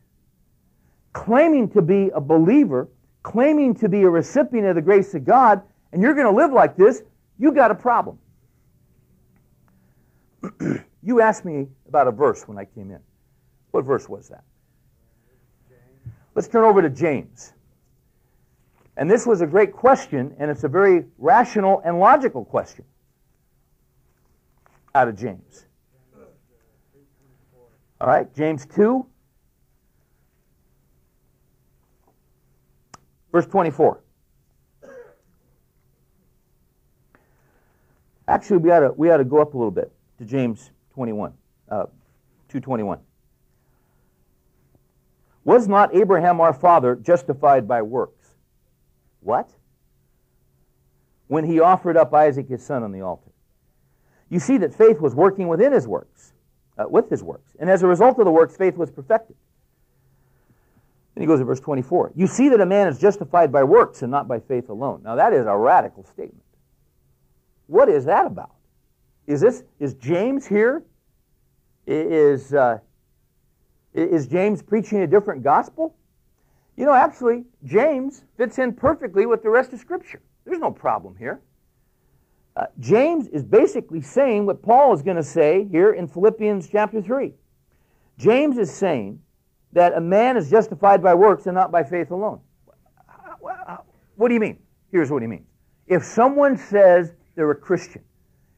claiming to be a believer, claiming to be a recipient of the grace of God, and you're going to live like this, you got a problem. you asked me about a verse when I came in. What verse was that? Let's turn over to James. And this was a great question, and it's a very rational and logical question out of James. All right, James 2, verse 24. Actually, we ought to, we ought to go up a little bit to James 21, uh, 221. Was not Abraham our father justified by works? What? When he offered up Isaac his son on the altar. You see that faith was working within his works, uh, with his works. And as a result of the works, faith was perfected. Then he goes to verse 24. You see that a man is justified by works and not by faith alone. Now that is a radical statement. What is that about? Is this is James here? Is uh, is James preaching a different gospel? You know, actually, James fits in perfectly with the rest of Scripture. There's no problem here. Uh, James is basically saying what Paul is going to say here in Philippians chapter 3. James is saying that a man is justified by works and not by faith alone. What do you mean? Here's what he means. If someone says they're a Christian,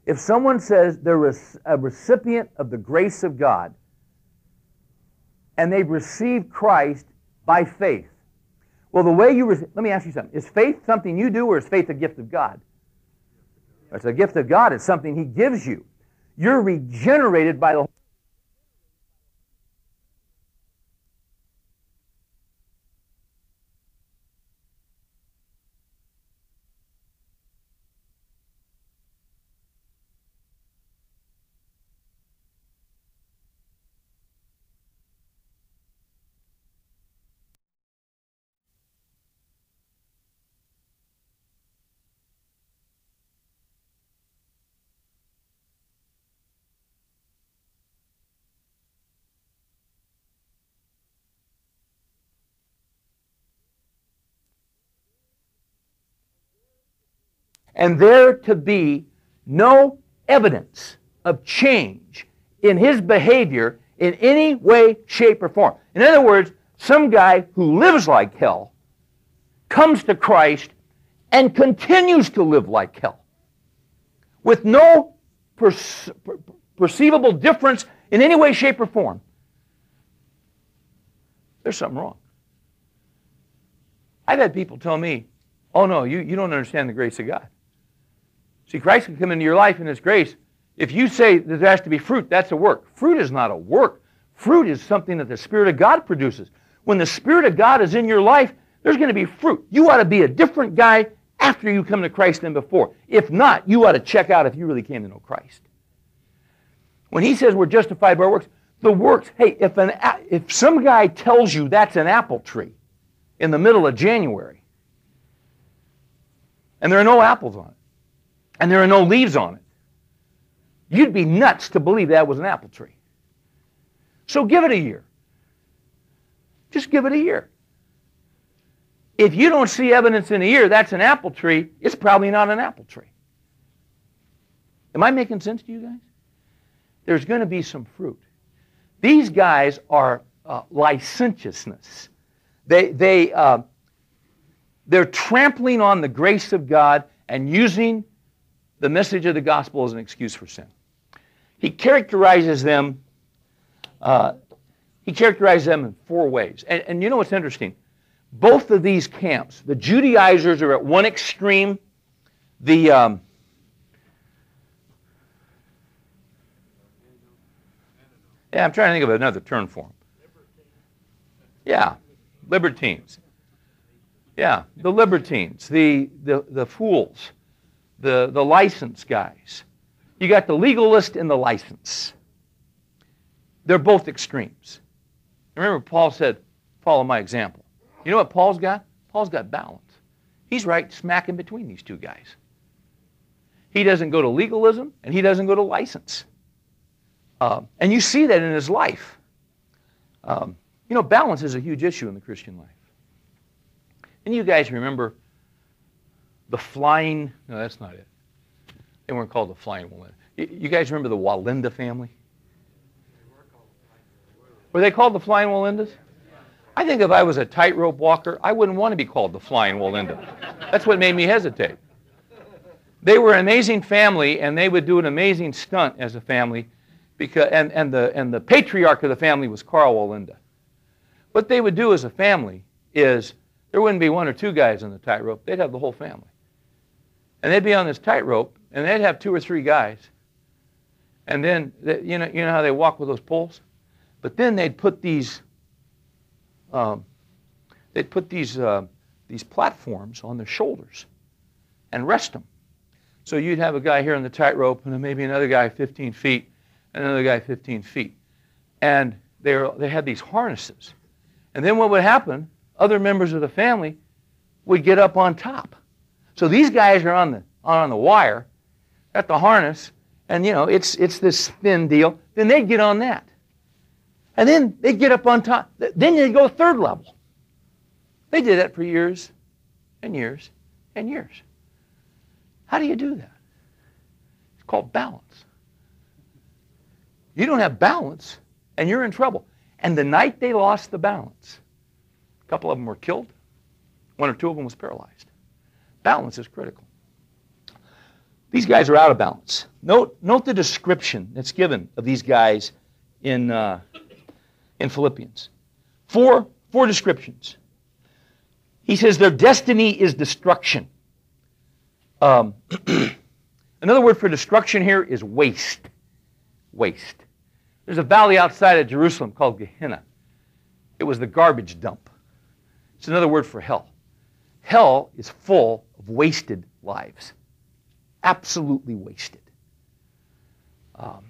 if someone says they're a recipient of the grace of God, and they've received Christ by faith, well, the way you re- let me ask you something: Is faith something you do, or is faith a gift of God? It's a gift of God. It's something He gives you. You're regenerated by the and there to be no evidence of change in his behavior in any way, shape, or form. In other words, some guy who lives like hell comes to Christ and continues to live like hell with no perce- perceivable difference in any way, shape, or form. There's something wrong. I've had people tell me, oh no, you, you don't understand the grace of God. See, Christ can come into your life in His grace. If you say there has to be fruit, that's a work. Fruit is not a work. Fruit is something that the Spirit of God produces. When the Spirit of God is in your life, there's going to be fruit. You ought to be a different guy after you come to Christ than before. If not, you ought to check out if you really came to know Christ. When he says we're justified by our works, the works, hey, if, an, if some guy tells you that's an apple tree in the middle of January, and there are no apples on it, and there are no leaves on it. You'd be nuts to believe that was an apple tree. So give it a year. Just give it a year. If you don't see evidence in a year that's an apple tree, it's probably not an apple tree. Am I making sense to you guys? There's going to be some fruit. These guys are uh, licentiousness. They, they, uh, they're trampling on the grace of God and using the message of the gospel is an excuse for sin. He characterizes them. Uh, he characterizes them in four ways. And, and you know what's interesting? Both of these camps, the Judaizers are at one extreme. The um, yeah, I'm trying to think of another term for them. Yeah, libertines. Yeah, the libertines, the, the, the fools the, the license guys. You got the legalist and the license. They're both extremes. Remember, Paul said, follow my example. You know what Paul's got? Paul's got balance. He's right smack in between these two guys. He doesn't go to legalism and he doesn't go to license. Uh, and you see that in his life. Um, you know, balance is a huge issue in the Christian life. And you guys remember the flying, no, that's not it. They weren't called the flying Wallenda. You guys remember the Wallenda family? Were they called the flying Wallendas? I think if I was a tightrope walker, I wouldn't want to be called the flying Wallenda. That's what made me hesitate. They were an amazing family, and they would do an amazing stunt as a family, because, and, and, the, and the patriarch of the family was Karl Wallenda. What they would do as a family is there wouldn't be one or two guys on the tightrope, they'd have the whole family. And they'd be on this tightrope, and they'd have two or three guys. And then, they, you know, you know how they walk with those poles? But then they'd put these, um, they'd put these, uh, these platforms on their shoulders and rest them. So you'd have a guy here on the tightrope, and then maybe another guy 15 feet, and another guy 15 feet. And they, were, they had these harnesses. And then what would happen, other members of the family would get up on top so these guys are on the on the wire, at the harness, and you know it's it's this thin deal. Then they'd get on that, and then they'd get up on top. Then they'd go third level. They did that for years, and years, and years. How do you do that? It's called balance. You don't have balance, and you're in trouble. And the night they lost the balance, a couple of them were killed, one or two of them was paralyzed. Balance is critical. These guys are out of balance. Note, note the description that's given of these guys in, uh, in Philippians. Four, four descriptions. He says their destiny is destruction. Um, another word for destruction here is waste. Waste. There's a valley outside of Jerusalem called Gehenna. It was the garbage dump. It's another word for hell. Hell is full wasted lives absolutely wasted. Um,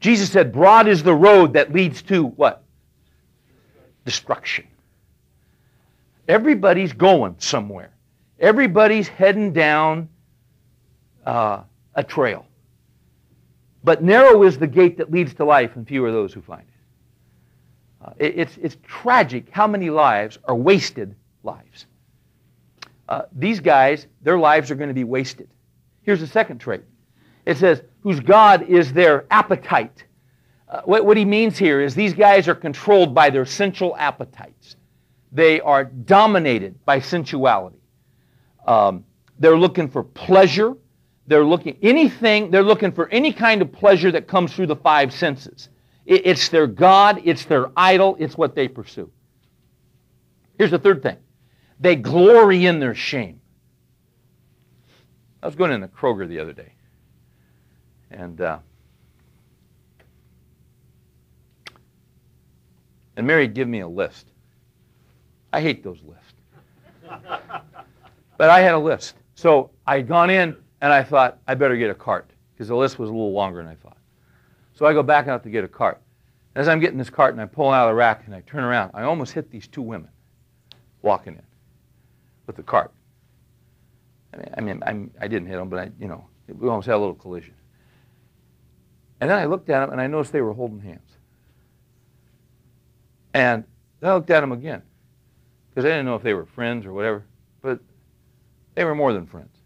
Jesus said, Broad is the road that leads to what? Destruction. Everybody's going somewhere. Everybody's heading down uh, a trail. But narrow is the gate that leads to life, and few are those who find it. Uh, it it's, it's tragic how many lives are wasted lives. Uh, these guys, their lives are going to be wasted. Here's the second trait it says, whose God is their appetite. Uh, what, what he means here is these guys are controlled by their sensual appetites, they are dominated by sensuality. Um, they're looking for pleasure. They're looking anything. They're looking for any kind of pleasure that comes through the five senses. It, it's their God. It's their idol. It's what they pursue. Here's the third thing: they glory in their shame. I was going in the Kroger the other day, and uh, and Mary gave me a list. I hate those lists, but I had a list. So I had gone in and I thought I better get a cart because the list was a little longer than I thought. So I go back out to get a cart. As I'm getting this cart and I pull out of the rack and I turn around, I almost hit these two women walking in with the cart. I mean, I, mean I'm, I didn't hit him, but I, you know, we almost had a little collision. And then I looked at them and I noticed they were holding hands. And then I looked at them again because I didn't know if they were friends or whatever, but they were more than friends.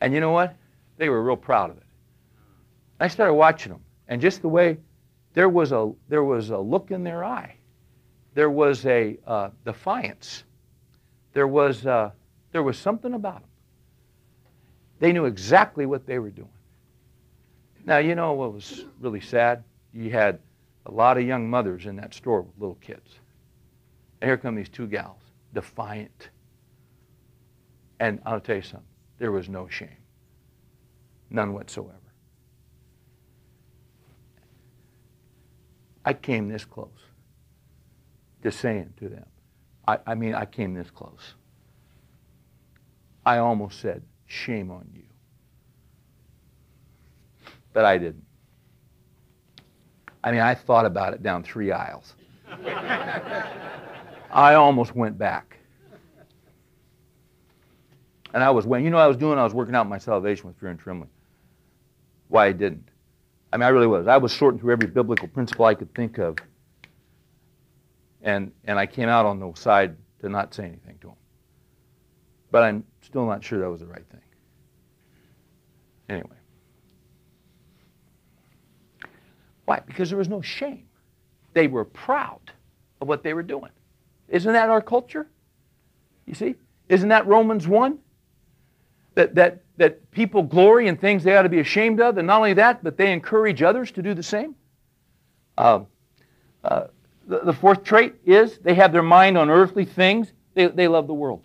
And you know what? They were real proud of it. I started watching them, and just the way there was a there was a look in their eye, there was a uh, defiance, there was. Uh, there was something about them. They knew exactly what they were doing. Now, you know what was really sad? You had a lot of young mothers in that store with little kids. And here come these two gals, defiant. And I'll tell you something, there was no shame. None whatsoever. I came this close to saying to them, I, I mean, I came this close. I almost said, Shame on you. But I didn't. I mean, I thought about it down three aisles. I almost went back. And I was when you know I was doing? I was working out my salvation with fear and trembling. Why I didn't. I mean, I really was. I was sorting through every biblical principle I could think of. And, and I came out on the side to not say anything to him. But I'm still not sure that was the right thing. Anyway. Why? Because there was no shame. They were proud of what they were doing. Isn't that our culture? You see? Isn't that Romans 1? That, that, that people glory in things they ought to be ashamed of, and not only that, but they encourage others to do the same. Uh, uh, the, the fourth trait is they have their mind on earthly things, they, they love the world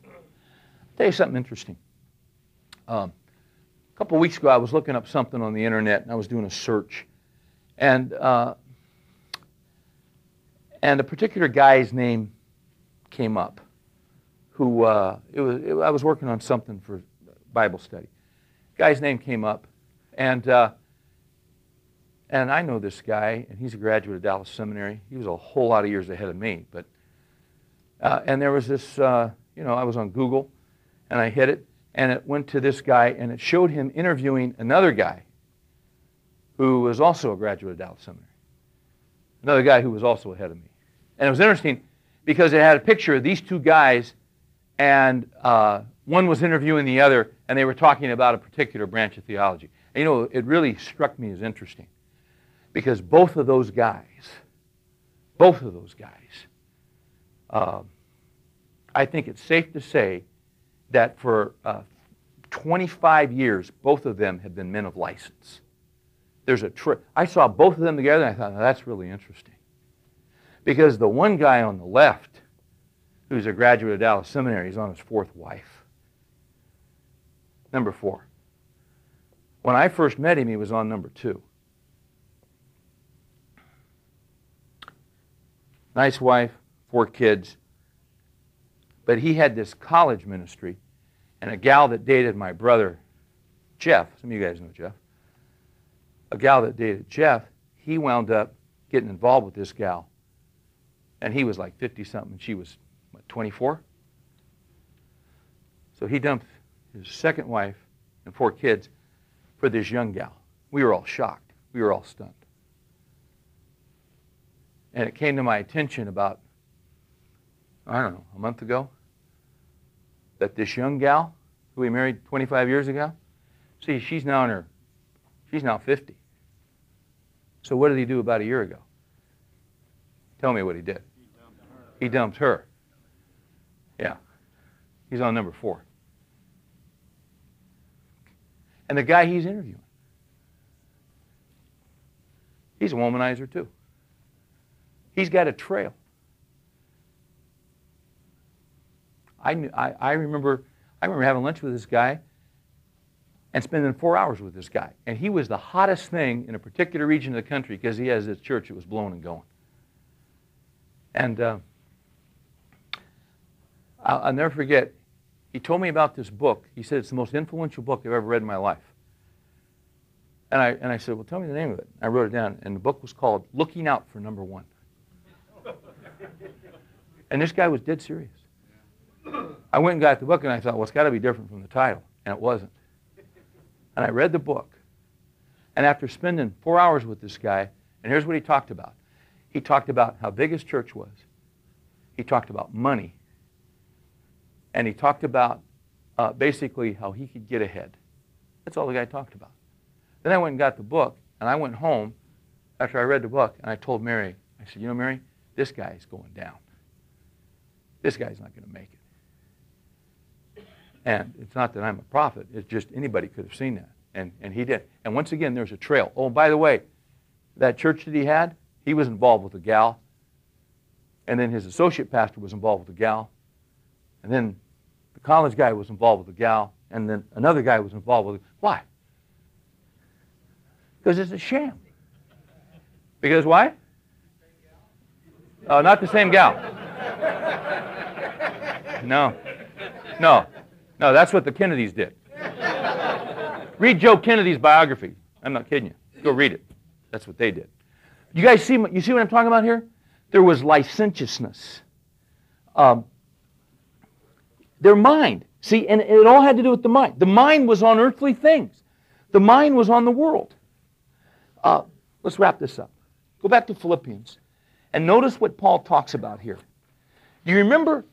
tell you something interesting. Um, a couple weeks ago, I was looking up something on the internet, and I was doing a search, and uh, and a particular guy's name came up. Who uh, it was? It, I was working on something for Bible study. Guy's name came up, and uh, and I know this guy, and he's a graduate of Dallas Seminary. He was a whole lot of years ahead of me, but uh, and there was this. Uh, you know, I was on Google and I hit it, and it went to this guy, and it showed him interviewing another guy who was also a graduate of Dallas Seminary. Another guy who was also ahead of me. And it was interesting because it had a picture of these two guys, and uh, one was interviewing the other, and they were talking about a particular branch of theology. And you know, it really struck me as interesting Because both of those guys, both of those guys, uh, I think it's safe to say that for uh, 25 years, both of them have been men of license. There's a tri- I saw both of them together and I thought, that's really interesting. Because the one guy on the left, who's a graduate of Dallas Seminary, is on his fourth wife. Number four. When I first met him, he was on number two. Nice wife, four kids. But he had this college ministry, and a gal that dated my brother, Jeff, some of you guys know Jeff, a gal that dated Jeff, he wound up getting involved with this gal. And he was like 50 something, and she was, what, 24? So he dumped his second wife and four kids for this young gal. We were all shocked. We were all stunned. And it came to my attention about, I don't know, a month ago, that this young gal who we married 25 years ago, see, she's now in her, she's now 50. So what did he do about a year ago? Tell me what he did. He dumped her. Yeah. He's on number four. And the guy he's interviewing, he's a womanizer too. He's got a trail. I, knew, I, I remember I remember having lunch with this guy and spending four hours with this guy. And he was the hottest thing in a particular region of the country because he has this church that was blowing and going. And uh, I'll, I'll never forget, he told me about this book. He said it's the most influential book I've ever read in my life. And I, and I said, Well, tell me the name of it. I wrote it down, and the book was called Looking Out for Number One. And this guy was dead serious. I went and got the book, and I thought, Well, it's got to be different from the title. And it wasn't. And I read the book. And after spending four hours with this guy, and here's what he talked about he talked about how big his church was, he talked about money, and he talked about uh, basically how he could get ahead. That's all the guy talked about. Then I went and got the book, and I went home after I read the book, and I told Mary, I said, You know, Mary, this guy is going down. This guy's not going to make it. And it's not that I'm a prophet, it's just anybody could have seen that. And, and he did. And once again, there's a trail. Oh, by the way, that church that he had, he was involved with a gal. And then his associate pastor was involved with a gal. And then the college guy was involved with a gal. And then another guy was involved with. A, Why? Because it's a sham. Because why? Oh, not the same gal. No. No. No, that's what the Kennedys did. Read Joe Kennedy's biography. I'm not kidding you. Go read it. That's what they did. You guys see, you see what I'm talking about here? There was licentiousness. Um, their mind. See, and it all had to do with the mind. The mind was on earthly things. The mind was on the world. Uh, let's wrap this up. Go back to Philippians and notice what Paul talks about here. Do you remember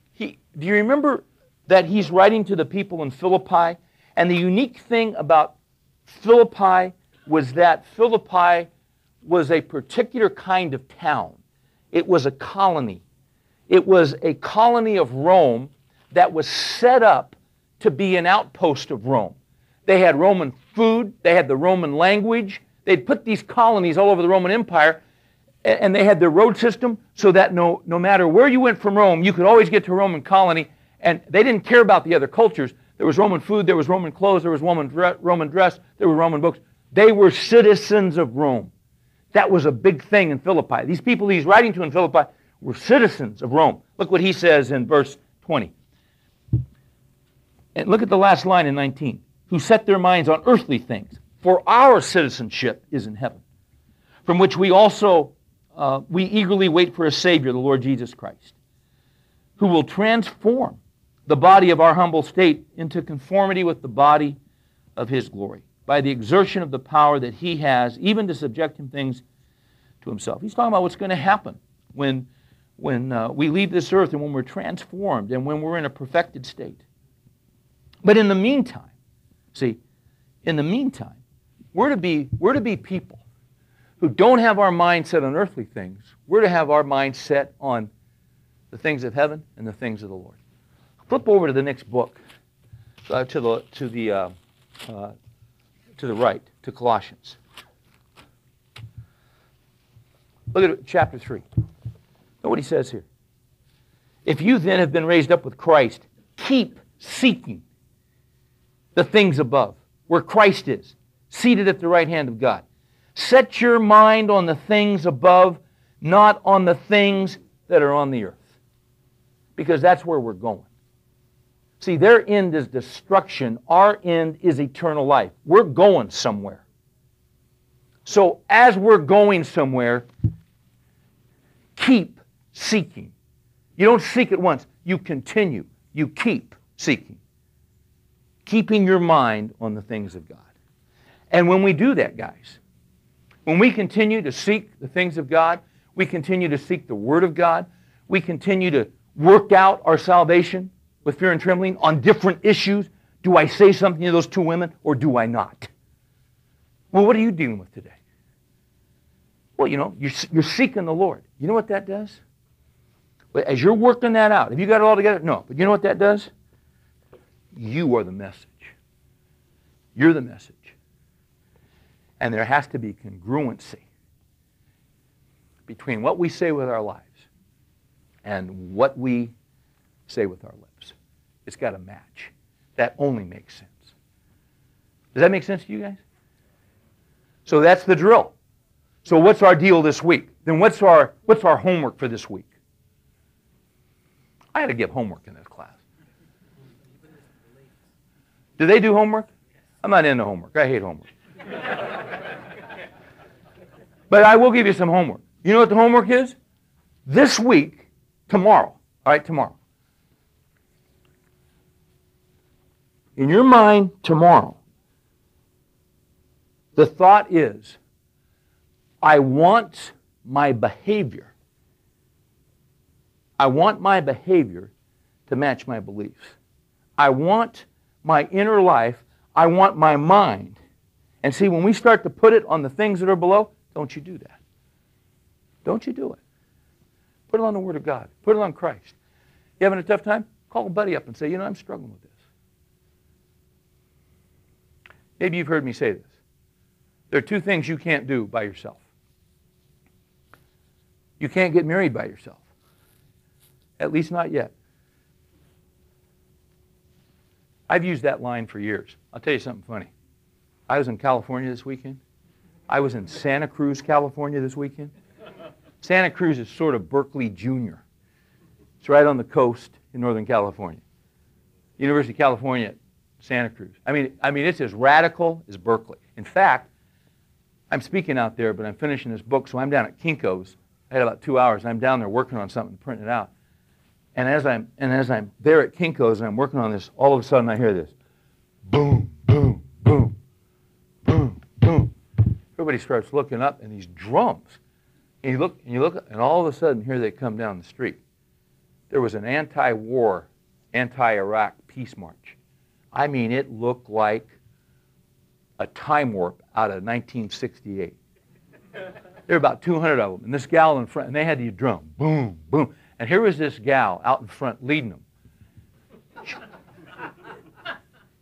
do you remember that he's writing to the people in Philippi and the unique thing about Philippi was that Philippi was a particular kind of town. It was a colony. It was a colony of Rome that was set up to be an outpost of Rome. They had Roman food, they had the Roman language, they'd put these colonies all over the Roman Empire, and they had their road system so that no, no matter where you went from Rome, you could always get to a Roman colony, and they didn't care about the other cultures. There was Roman food, there was Roman clothes, there was Roman, dre- Roman dress, there were Roman books. They were citizens of Rome. That was a big thing in Philippi. These people he's writing to in Philippi were citizens of Rome. Look what he says in verse 20. And look at the last line in 19. Who set their minds on earthly things, for our citizenship is in heaven, from which we also uh, we eagerly wait for a Savior, the Lord Jesus Christ, who will transform the body of our humble state into conformity with the body of His glory by the exertion of the power that He has, even to subject Him things to Himself. He's talking about what's going to happen when, when uh, we leave this earth and when we're transformed and when we're in a perfected state. But in the meantime, see, in the meantime, we're to be, we're to be people who don't have our mind set on earthly things. We're to have our mind set on the things of heaven and the things of the Lord. Flip over to the next book, uh, to the to the uh, uh, to the right, to Colossians. Look at chapter three. Look what he says here. If you then have been raised up with Christ, keep seeking the things above, where Christ is, seated at the right hand of God. Set your mind on the things above, not on the things that are on the earth. Because that's where we're going. See, their end is destruction. Our end is eternal life. We're going somewhere. So, as we're going somewhere, keep seeking. You don't seek it once, you continue. You keep seeking. Keeping your mind on the things of God. And when we do that, guys, when we continue to seek the things of God, we continue to seek the Word of God, we continue to work out our salvation with fear and trembling on different issues. Do I say something to those two women or do I not? Well, what are you dealing with today? Well, you know, you're, you're seeking the Lord. You know what that does? As you're working that out, have you got it all together? No. But you know what that does? You are the message. You're the message. And there has to be congruency between what we say with our lives and what we say with our lips. It's got to match. That only makes sense. Does that make sense to you guys? So that's the drill. So what's our deal this week? Then what's our what's our homework for this week? I had to give homework in this class. Do they do homework? I'm not into homework. I hate homework. But I will give you some homework. You know what the homework is? This week, tomorrow. All right, tomorrow. In your mind, tomorrow, the thought is I want my behavior. I want my behavior to match my beliefs. I want my inner life. I want my mind. And see, when we start to put it on the things that are below, don't you do that. Don't you do it. Put it on the Word of God. Put it on Christ. You having a tough time? Call a buddy up and say, you know, I'm struggling with this. Maybe you've heard me say this. There are two things you can't do by yourself. You can't get married by yourself. At least not yet. I've used that line for years. I'll tell you something funny. I was in California this weekend. I was in Santa Cruz, California this weekend. Santa Cruz is sort of Berkeley Junior. It's right on the coast in Northern California. University of California, Santa Cruz. I mean, I mean, it's as radical as Berkeley. In fact, I'm speaking out there, but I'm finishing this book, so I'm down at Kinko's. I had about two hours. and I'm down there working on something, printing it out. And as I'm and as I'm there at Kinko's and I'm working on this, all of a sudden I hear this, boom, boom, boom, boom, boom. Everybody starts looking up, and these drums. And you look, and you look, and all of a sudden, here they come down the street. There was an anti-war, anti-Iraq peace march. I mean, it looked like a time warp out of 1968. There were about 200 of them, and this gal in front, and they had the drum, boom, boom. And here was this gal out in front leading them.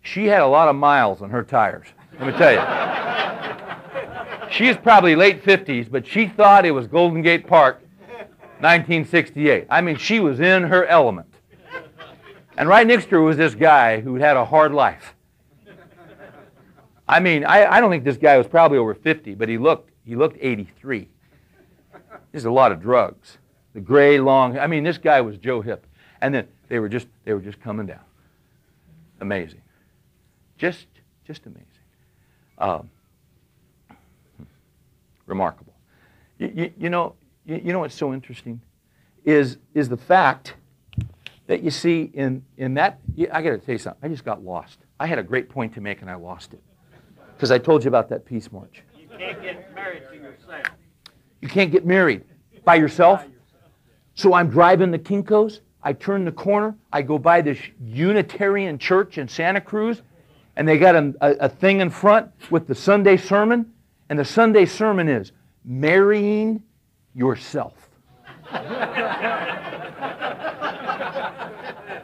She had a lot of miles on her tires, let me tell you. She is probably late 50s, but she thought it was Golden Gate Park, 1968. I mean, she was in her element. And right next to her was this guy who had a hard life. I mean, I, I don't think this guy was probably over 50, but he looked, he looked 83. There's a lot of drugs. The gray, long, I mean, this guy was Joe Hip. And then they were just, they were just coming down. Amazing. Just, just amazing. Um, remarkable. You, you, you know, you, you know what's so interesting is, is the fact that you see in, in that, I got to tell you something. I just got lost. I had a great point to make and I lost it. Because I told you about that peace march. You can't get married to yourself. You can't get married by yourself. So I'm driving the Kinkos. I turn the corner. I go by this Unitarian church in Santa Cruz, and they got a, a, a thing in front with the Sunday sermon. And the Sunday sermon is marrying yourself.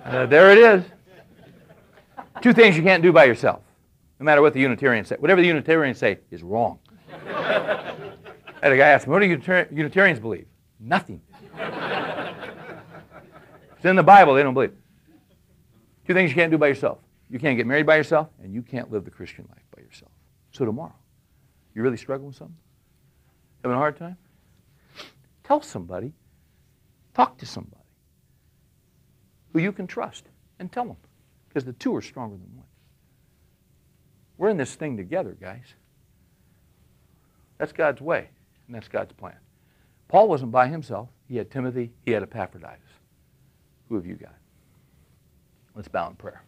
Uh, there it is. Two things you can't do by yourself, no matter what the Unitarians say. Whatever the Unitarians say is wrong. I had a guy ask me, what do Unitarians believe? Nothing. it's in the Bible, they don't believe. Two things you can't do by yourself. You can't get married by yourself, and you can't live the Christian life by yourself. So tomorrow, you really struggling with something? Having a hard time? Tell somebody. Talk to somebody who you can trust and tell them because the two are stronger than one. We're in this thing together, guys. That's God's way, and that's God's plan. Paul wasn't by himself. He had Timothy, he had Epaphroditus. Who have you got? Let's bow in prayer.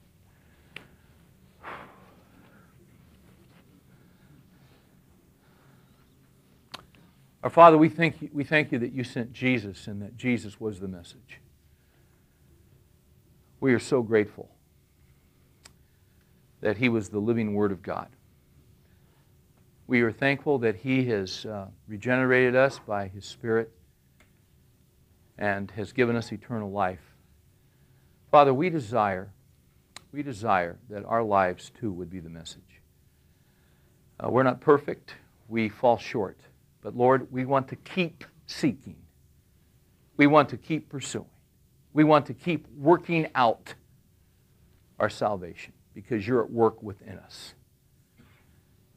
Our Father, we thank, you, we thank you that you sent Jesus and that Jesus was the message. We are so grateful that he was the living Word of God. We are thankful that he has uh, regenerated us by his Spirit and has given us eternal life. Father, we desire, we desire that our lives too would be the message. Uh, we're not perfect. We fall short. But Lord, we want to keep seeking. We want to keep pursuing. We want to keep working out our salvation because you're at work within us.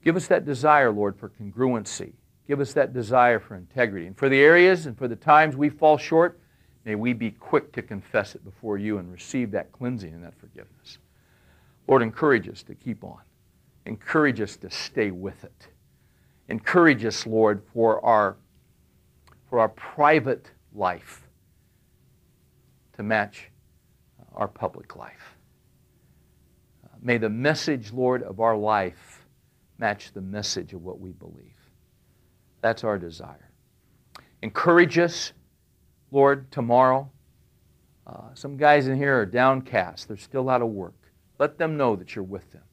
Give us that desire, Lord, for congruency. Give us that desire for integrity. And for the areas and for the times we fall short, may we be quick to confess it before you and receive that cleansing and that forgiveness. Lord, encourage us to keep on. Encourage us to stay with it. Encourage us, Lord, for our, for our private life to match our public life. May the message, Lord, of our life match the message of what we believe. That's our desire. Encourage us, Lord, tomorrow. Uh, some guys in here are downcast. They're still out of work. Let them know that you're with them.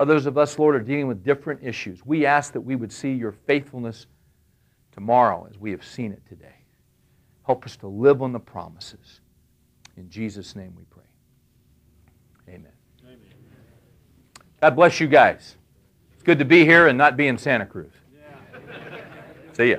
Others of us, Lord, are dealing with different issues. We ask that we would see your faithfulness tomorrow as we have seen it today. Help us to live on the promises. In Jesus' name we pray. Amen. Amen. God bless you guys. It's good to be here and not be in Santa Cruz. Yeah. See ya.